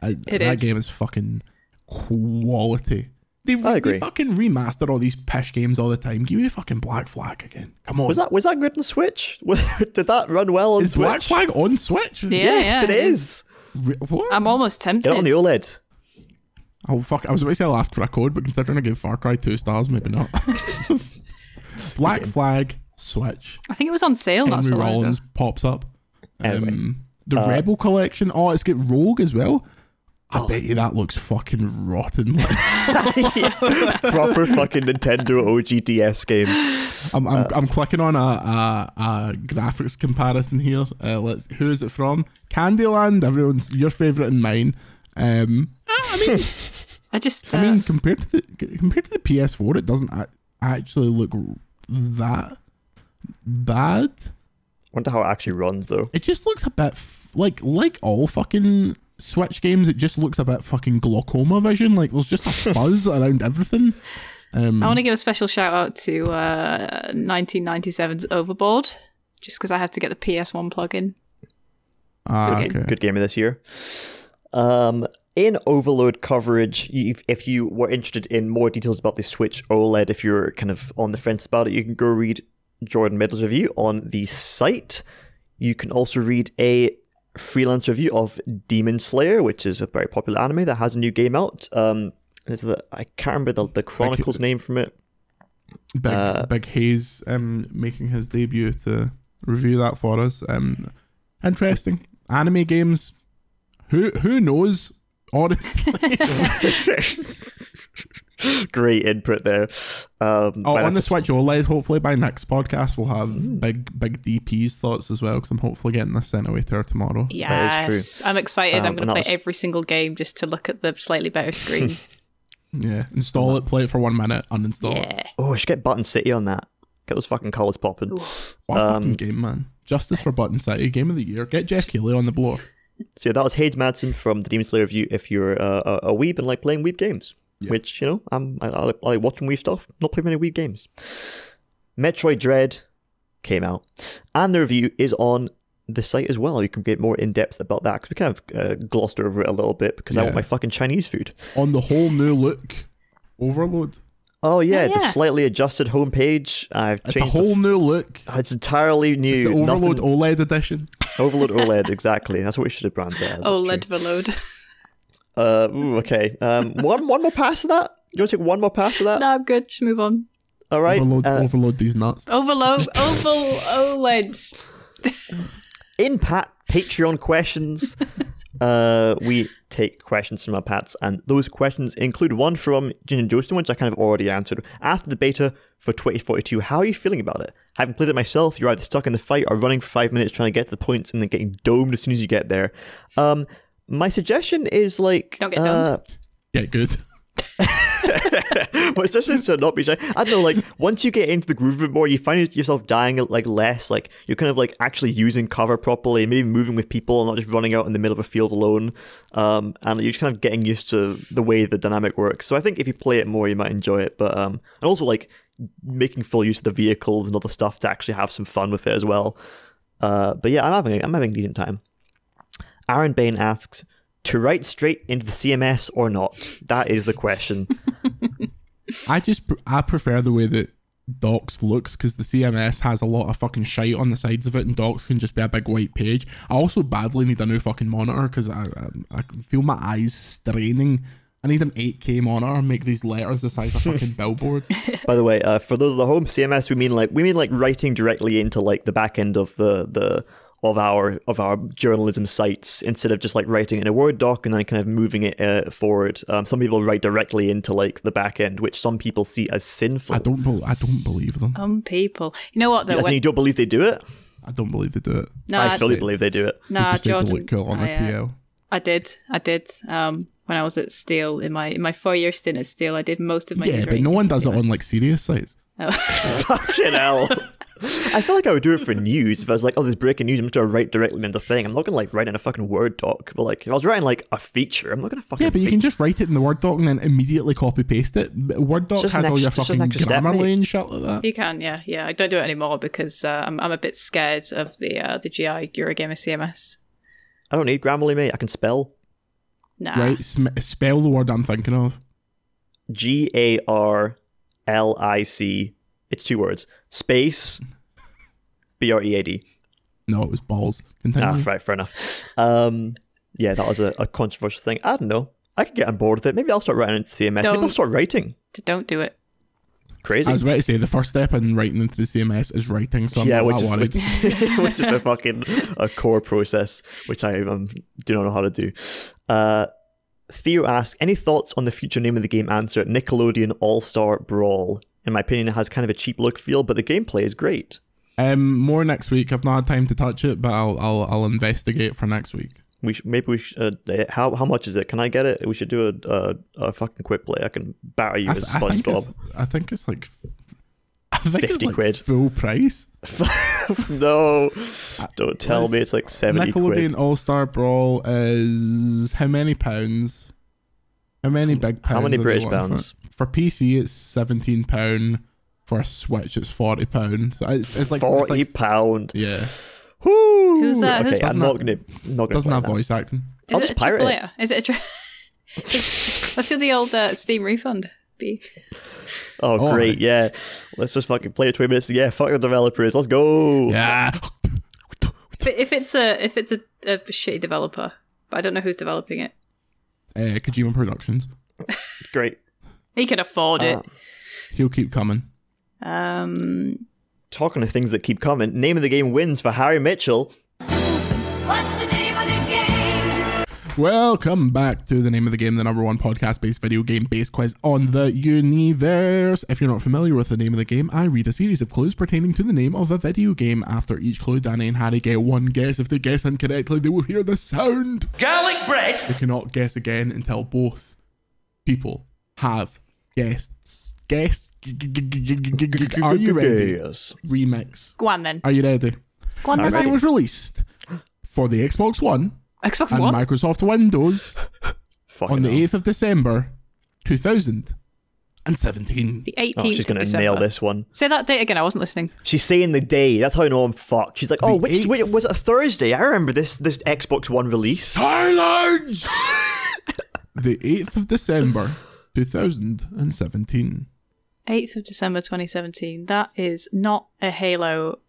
uh, It that is. game is fucking quality. They, I they fucking remaster all these pish games all the time. Give me a fucking Black Flag again. Come on. Was that was that good on Switch? Did that run well on is Switch? Black Flag on Switch? Yeah, yes, yeah, it is. Re- what? I'm almost tempted. Get on the OLED. Oh fuck! I was about to say I'll ask for a code, but considering I give Far Cry two stars, maybe not. Black Flag Switch. I think it was on sale not Henry so. Rollins pops up. Anyway, Um, the uh, Rebel collection. Oh, it's got Rogue as well. I Oh. bet you that looks fucking rotten. Like, Proper fucking Nintendo OGDS game. I'm, Uh, I'm, I'm clicking on a, a, a graphics comparison here. Uh, let's. Who is it from? Candyland. Everyone's your favorite and mine. Um, I mean, I just, uh, I mean, compared to the compared to the PS4, it doesn't a- actually look that bad. Wonder how it actually runs though. It just looks a bit f- like like all fucking Switch games. It just looks a bit fucking glaucoma vision. Like there's just a fuzz around everything. Um, I want to give a special shout out to uh, 1997's Overboard, just because I had to get the PS1 plug-in. ah, Good, okay. good game of this year. Um, in Overlode coverage, you, if you were interested in more details about the Switch OLED, if you're kind of on the fence about it, you can go read Jordan Middler's review on the site. You can also read a freelance review of Demon Slayer, which is a very popular anime that has a new game out. Um, is the I can't remember the, the Chronicles name from it. Big uh, Big Hayes um making his debut to review that for us. Um, interesting anime games. Who who knows? Honestly, Great input there. Um, oh, but on the if- Switch OLED. Hopefully by next podcast we'll have Mm. big big DP's thoughts as well because I'm hopefully getting this sent away to her tomorrow. That is Yes, I'm excited. Um, I'm going to play was- every single game just to look at the slightly better screen. Yeah, install it, play it for one minute, uninstall it. yeah. Oh, I should get Button City on that. Get those fucking colours popping. What Um, fucking game, man. Justice for Button City, game of the year. Get Geoff Keighley on the blower. So yeah, that was Hayes Madsen from the Demon Slayer review. If you're uh, a, a weeb and like playing weeb games, Yeah. which you know, I'm I, I, like- watching weeb stuff. Not playing many weeb games. Metroid Dread came out, and the review is on the site as well. You can get more in depth about that because we kind of uh, glossed over it a little bit because I want my fucking Chinese food. On the whole new look, Overlode. Oh yeah, Oh, the yeah. slightly adjusted homepage. I've It's a changed. the whole f- new look. it's entirely new. It's the Overlode Nothing- OLED edition. Overlode OLED. Exactly. That's what we should have branded it as. It's Oh, true. lead load. Uh, ooh, okay. Um, one one more pass of that. You want to take one more pass of that? no, I'm good. Just move on. All right. Overlode, uh, overlode these nuts. Overlode. Oval OLEDs. in Pat Patreon questions, uh, we take questions from our Pats, and those questions include one from Jin and Jostin, which I kind of already answered. After the beta for 2042, how are you feeling about it? Having played it myself, you're either stuck in the fight or running for five minutes trying to get to the points and then getting domed as soon as you get there. Um, my suggestion is like Don't get uh, Get good. well, especially to not be shy. I don't know, like once you get into the groove of it more, you find yourself dying like less. Like you're kind of like actually using cover properly, maybe moving with people, and not just running out in the middle of a field alone. Um, and you're just kind of getting used to the way the dynamic works. So I think if you play it more, you might enjoy it. But um, and also like making full use of the vehicles and other stuff to actually have some fun with it as well. Uh, but yeah, I'm having a, I'm having a decent time. Aaron Bain asks. To write straight into the CMS or not? That is the question. I just I prefer the way that Docs looks because the CMS has a lot of fucking shite on the sides of it, and Docs can just be a big white page. I also badly need a new fucking monitor because I, I I can feel my eyes straining. I need an 8K monitor and make these letters the size of fucking billboards. By the way, uh, for those of the home CMS, we mean like we mean like writing directly into like the back end of the the of our of our journalism sites instead of just like writing in a Word doc and then kind of moving it uh, forward. Um, some people write directly into like the back end, which some people see as sinful. I don't bel I don't believe them. Some people. You know what though? As When, you don't believe they do it? I don't believe they do it. no, I I, fully believe they do it. They nah, just say to Jordan. look cool on the I, uh, TL. I did. I did. Um, when I was at Steel in my in my four year stint at Steel, I did most of my. Yeah, but no one does it on like serious sites. Fucking hell. I feel like I would do it for news if I was like, oh, there's breaking news. I'm just gonna write directly into the thing. I'm not gonna like write in a fucking Word doc. But like, if I was writing like a feature, I'm not gonna fucking. Yeah, but you make- can just write it in the Word doc and then immediately copy paste it. Word doc just has an all your extra- just an fucking extra step, Grammarly and shit like that. You can, yeah, yeah. I don't do it anymore because uh, I'm I'm a bit scared of the uh, the GI Eurogamer CMS. I don't need Grammarly, mate. I can spell Nah. Right, sm- spell the word I'm thinking of. G A R L I C. It's two words. Space. B R E A D. No, it was balls. Continue. Ah, right, fair enough. Um, yeah, that was a, a controversial thing. I don't know. I could get on board with it. Maybe I'll start writing into CMS. Maybe I'll start writing. Don't do it. Crazy. I was about to say the first step in writing into the CMS is writing, so I'm yeah, not which that is, worried. which, which is a fucking a core process, which I um, do not know how to do. Uh, Theo asks, any thoughts on the future name of the game answer? Nickelodeon All Star Brawl. In my opinion, it has kind of a cheap look feel, but the gameplay is great. Um, more next week. I've not had time to touch it, but I'll I'll, I'll investigate for next week. We sh- maybe we should. Uh, how how much is it? Can I get it? We should do a a, a fucking quick play. I can batter you I, as th- I SpongeBob. it's, I think it's like I think it's 50 like quid. full price. no, don't tell me it's like seventy Nickelodeon quid. All Star Brawl is how many pounds? How many big pounds? How many British pounds? For, for PC, it's seventeen pound. For a Switch, it's forty pound. So it's, it's like it's Forty like- pound. yeah, Whoo! Who's that? Who's- Okay, I'm Doesn't gonna not gonna doesn't play have that. voice acting. Is I'll it just a pirate triple it. A? Is it a? Tri- Let's do the old uh, Steam refund. Be Oh, Oh, great, yeah. Let's just fucking play it twenty minutes. Yeah, fuck the developers. Let's go. Yeah. if, it- if it's a if it's a, a shitty developer, but I don't know who's developing it. Uh, Kojima Productions. Great. He can afford it. Uh, He'll keep coming. Um, talking of things that keep coming, name of the game wins for Harry Mitchell. What's the name of the game? Welcome back to the name of the game, the number one podcast based video game based quiz on the universe. If you're not familiar with the name of the game, I read a series of clues pertaining to the name of a video game. After each clue, Danny and Harry get one guess. If they guess incorrectly, they will hear the sound. Garlic bread. They cannot guess again until both people have guessed guess. Are you ready? Yes. Remix. Go on then. Are you ready? Go on This game was released for the Xbox One Xbox and One. Microsoft Windows on the hell. 8th of December 2017. the 18th. Oh, she's gonna of nail this one. Say that date again. I wasn't listening. She's saying the day. That's how I know I'm fucked. She's like, oh, The which eighth. wait, was it a Thursday? I remember this this Xbox One release. Silence! the 8th of December 2017. 8th of December 2017. That is not a Halo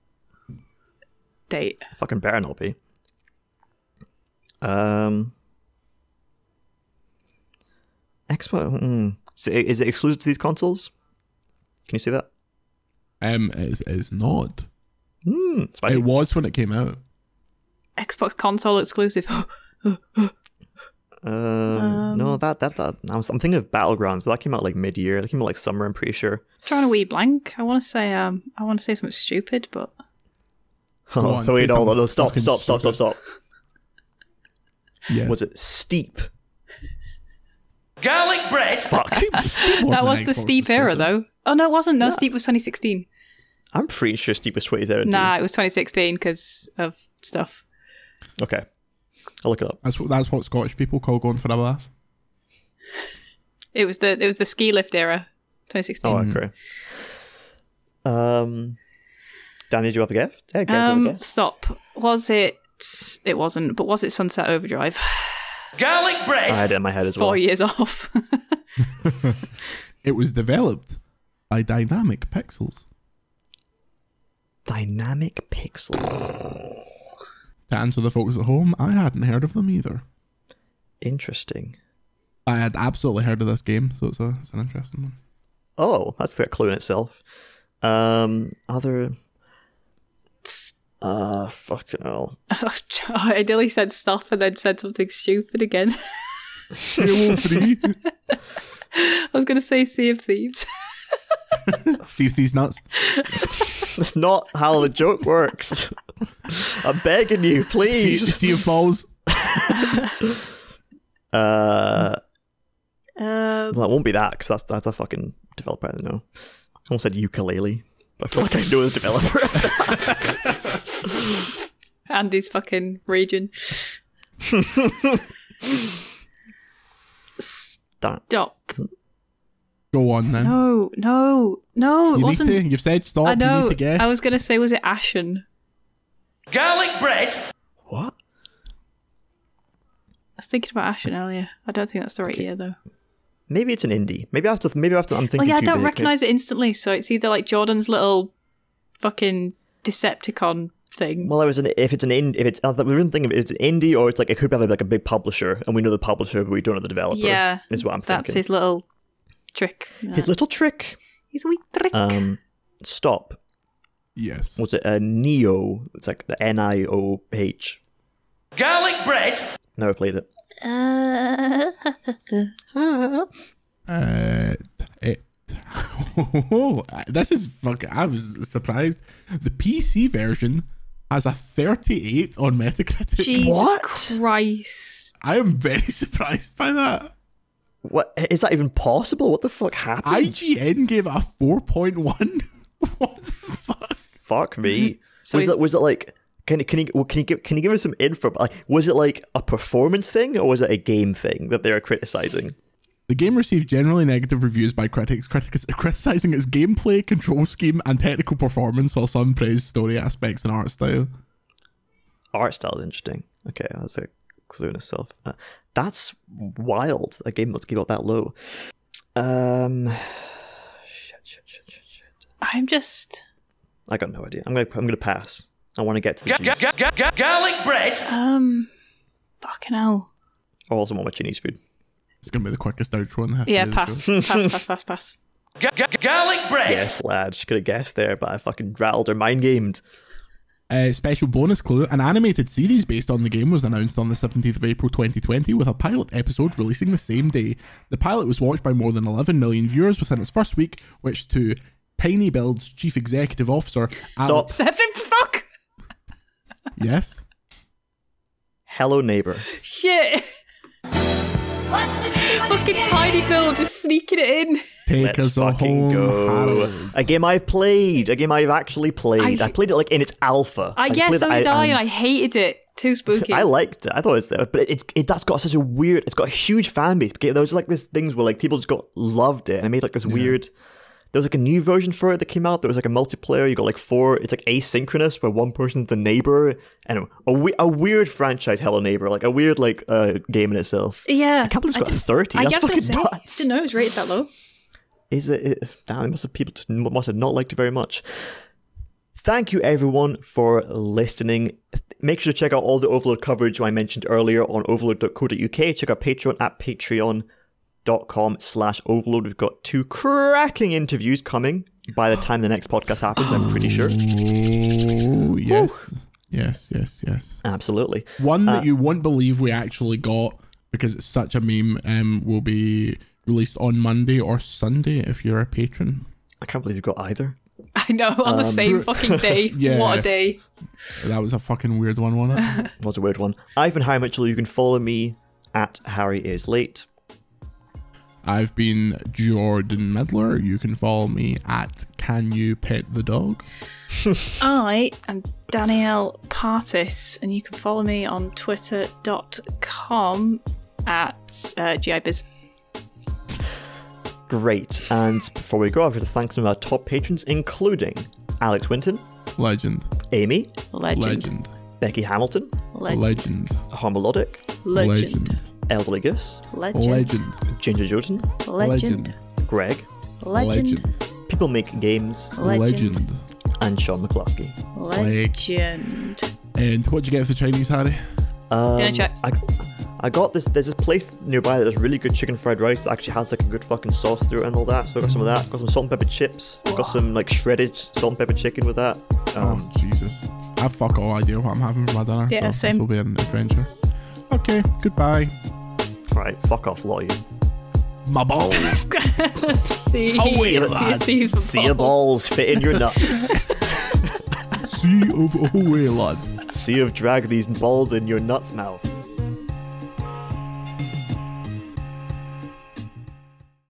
date. Fucking better not be. Um, Xbox. Mm, is, it, is it exclusive to these consoles? Can you see that? Um, it's, it's not. Hmm. Spicy. It was when it came out. Xbox console exclusive. Um, no, that that that. I was, I'm thinking of Battlegrounds, but that came out like mid-year. That came out like summer. I'm pretty sure. Drawing a wee blank. I want to say um I want to say something stupid, but Oh, on, so wait, say hold on, no, stop, fucking stop, stop, stop, stop. Yeah. Was it steep? Garlic bread. Fuck. that was the steep era though. Oh no, it wasn't. No, steep was 2016. I'm pretty sure steep was 2017. Nah, it was 2016 because of stuff. Okay, I'll look it up. That's what that's what Scottish people call going for a laugh. It was the it was the ski lift era. 2016. Oh, okay. Um, Danny, do you have a gift? Yeah, go, um, go, go. stop. Was it? It wasn't. But was it Sunset Overdrive? Garlic bread. I had it in my head as Four well. years off. It was developed by Dynamic Pixels. Dynamic pixels. To answer the folks at home, I hadn't heard of them either. Interesting. I had absolutely heard of this game, so it's, a, it's an interesting one. Oh, that's a clue in itself. Um, other. Uh, fucking hell. I nearly said stuff and then said something stupid again. Halo 3. I was going to say Sea of Thieves. See if these nuts. That's not how the joke works. I'm begging you, please. see if balls. Uh, Um, well, it won't be that because that's that's a fucking developer. I don't know. I almost said ukulele, but I feel like I know the developer. Andy's fucking region. That Stop. Go on then. No, no, no. You need wasn't. to. You've said stop. I You know. need to guess. I was going to say, was it Ashen? Garlic bread. what? I was thinking about Ashen earlier. I don't think that's the right year though. Maybe it's an indie. Maybe after maybe after I'm thinking. Well, thinking. yeah, I don't big. recognize it instantly, so it's either like Jordan's little fucking Decepticon thing. Well, it was an, if it's an indie, if it's uh, we didn't think of it, it's an indie or it's like it could have like a big publisher, and we know the publisher, but we don't know the developer. yeah, is what I'm thinking. that's his little trick. His little trick. His wee trick. Um, stop. yes. Was it a Nioh? It's like the N I O H. Garlic bread. Never played it. Uh, Uh, it. oh, this is fucking. I was surprised. The PC version has a 38 on Metacritic. Jesus What? Christ. I am very surprised by that. What is that even possible? What the fuck happened? IGN gave it a 4.1. what the fuck? Fuck me. So was it was it like? Can you can you can you give can you give us some info? Like, was it like a performance thing or was it a game thing that they were criticizing? The game received generally negative reviews by critics, critics criticizing its gameplay, control scheme, and technical performance, while some praised story aspects and art style. Art style is interesting. Okay, that's a clue in itself. Uh, that's wild. A game that got that low. Um, shit, shit, shit, shit, shit. I'm just. I got no idea. I'm gonna I'm gonna pass. I want to get to the Ga- Chinese. ga- ga- ga- garlic bread. Um. Fucking hell. I also want my Chinese food. It's gonna be the quickest outro in the history Yeah, of the pass. show. pass, pass, pass, pass. Ga- ga- garlic bread. Yes, lad. She could have guessed there, but I fucking rattled her mind gamed. Uh, special bonus clue: An animated series based on the game was announced on the 17th of April 2020, with a pilot episode releasing the same day. The pilot was watched by more than 11 million viewers within its first week, which to tinyBuild's chief executive officer, Alex, Septic fuck! yes, Hello, neighbor. Shit! What's the name of the Fucking? tinyBuild just sneaking it in. Take Let's us a fucking home, go. Harold. A game I've played. A game I've actually played. I, I- played it like in its alpha. I yeah, played so did I, and and I hated it. Too spooky. I liked it. I thought it was, but it's it, that's got such a weird. It's got a huge fan base. There was like this things where like people just got loved it, and it made like this weird. There was like a new version for it that came out. There was like a multiplayer. You got like four. It's like asynchronous, where one person's the neighbor, and a, we- a weird franchise, Hello Neighbor, like a weird like uh game in itself. yeah, I can't believe it's got did- thirty. I That's was gonna fucking say, nuts. didn't know it was rated that low. Is it? it damn, must have people just must have not liked it very much. Thank you everyone for listening. Make sure to check out all the Overlode coverage I mentioned earlier on overlode.co.uk. Check out Patreon at patreon.com slash overlode. We've got two cracking interviews coming by the time the next podcast happens, I'm pretty sure. Oh yes, yes, yes, yes. Absolutely. One Uh, that you won't believe we actually got because it's such a meme. Um, will be released on Monday or Sunday if you're a patron. I can't believe you've got either. I know on the same fucking day. Um, Yeah. What a day! That was a fucking weird one, wasn't it? Was a weird one. I've been Harry Mitchell. You can follow me at Harry is late. I've been Jordan Middler. You can follow me at Can You Pet the Dog. I am Danielle Partis, and you can follow me on twitter.com at uh, GIBiz. Great. And before we go, I've got to thank some of our top patrons, including Alex Winton, Legend. Amy, Legend. Legend. Becky Hamilton, Legend. Legend. Harmelodic, Legend. Elderly Gus, Legend. Legend. Ginger Jotun, Legend. Greg, Legend. People Make Games, Legend. Legend. and Sean McCluskey. Legend. And what'd you get for Chinese, Harry? Um, Dinner check. I, I got this. There's this place nearby that does really good chicken fried rice. That actually has like a good fucking sauce through it and all that. So I got some of that. Got some salt and pepper chips. Got some like shredded salt and pepper chicken with that. Um, oh, Jesus. I have fuck all idea what I'm having for my dinner. Yeah, so same. This will be an adventure. Okay, goodbye. right, fuck off, lot of you. My balls. see, Oh, wait, see, lad. see, see, See your balls fit in your nuts. sea of away, lad. See if drag these balls in your nuts mouth.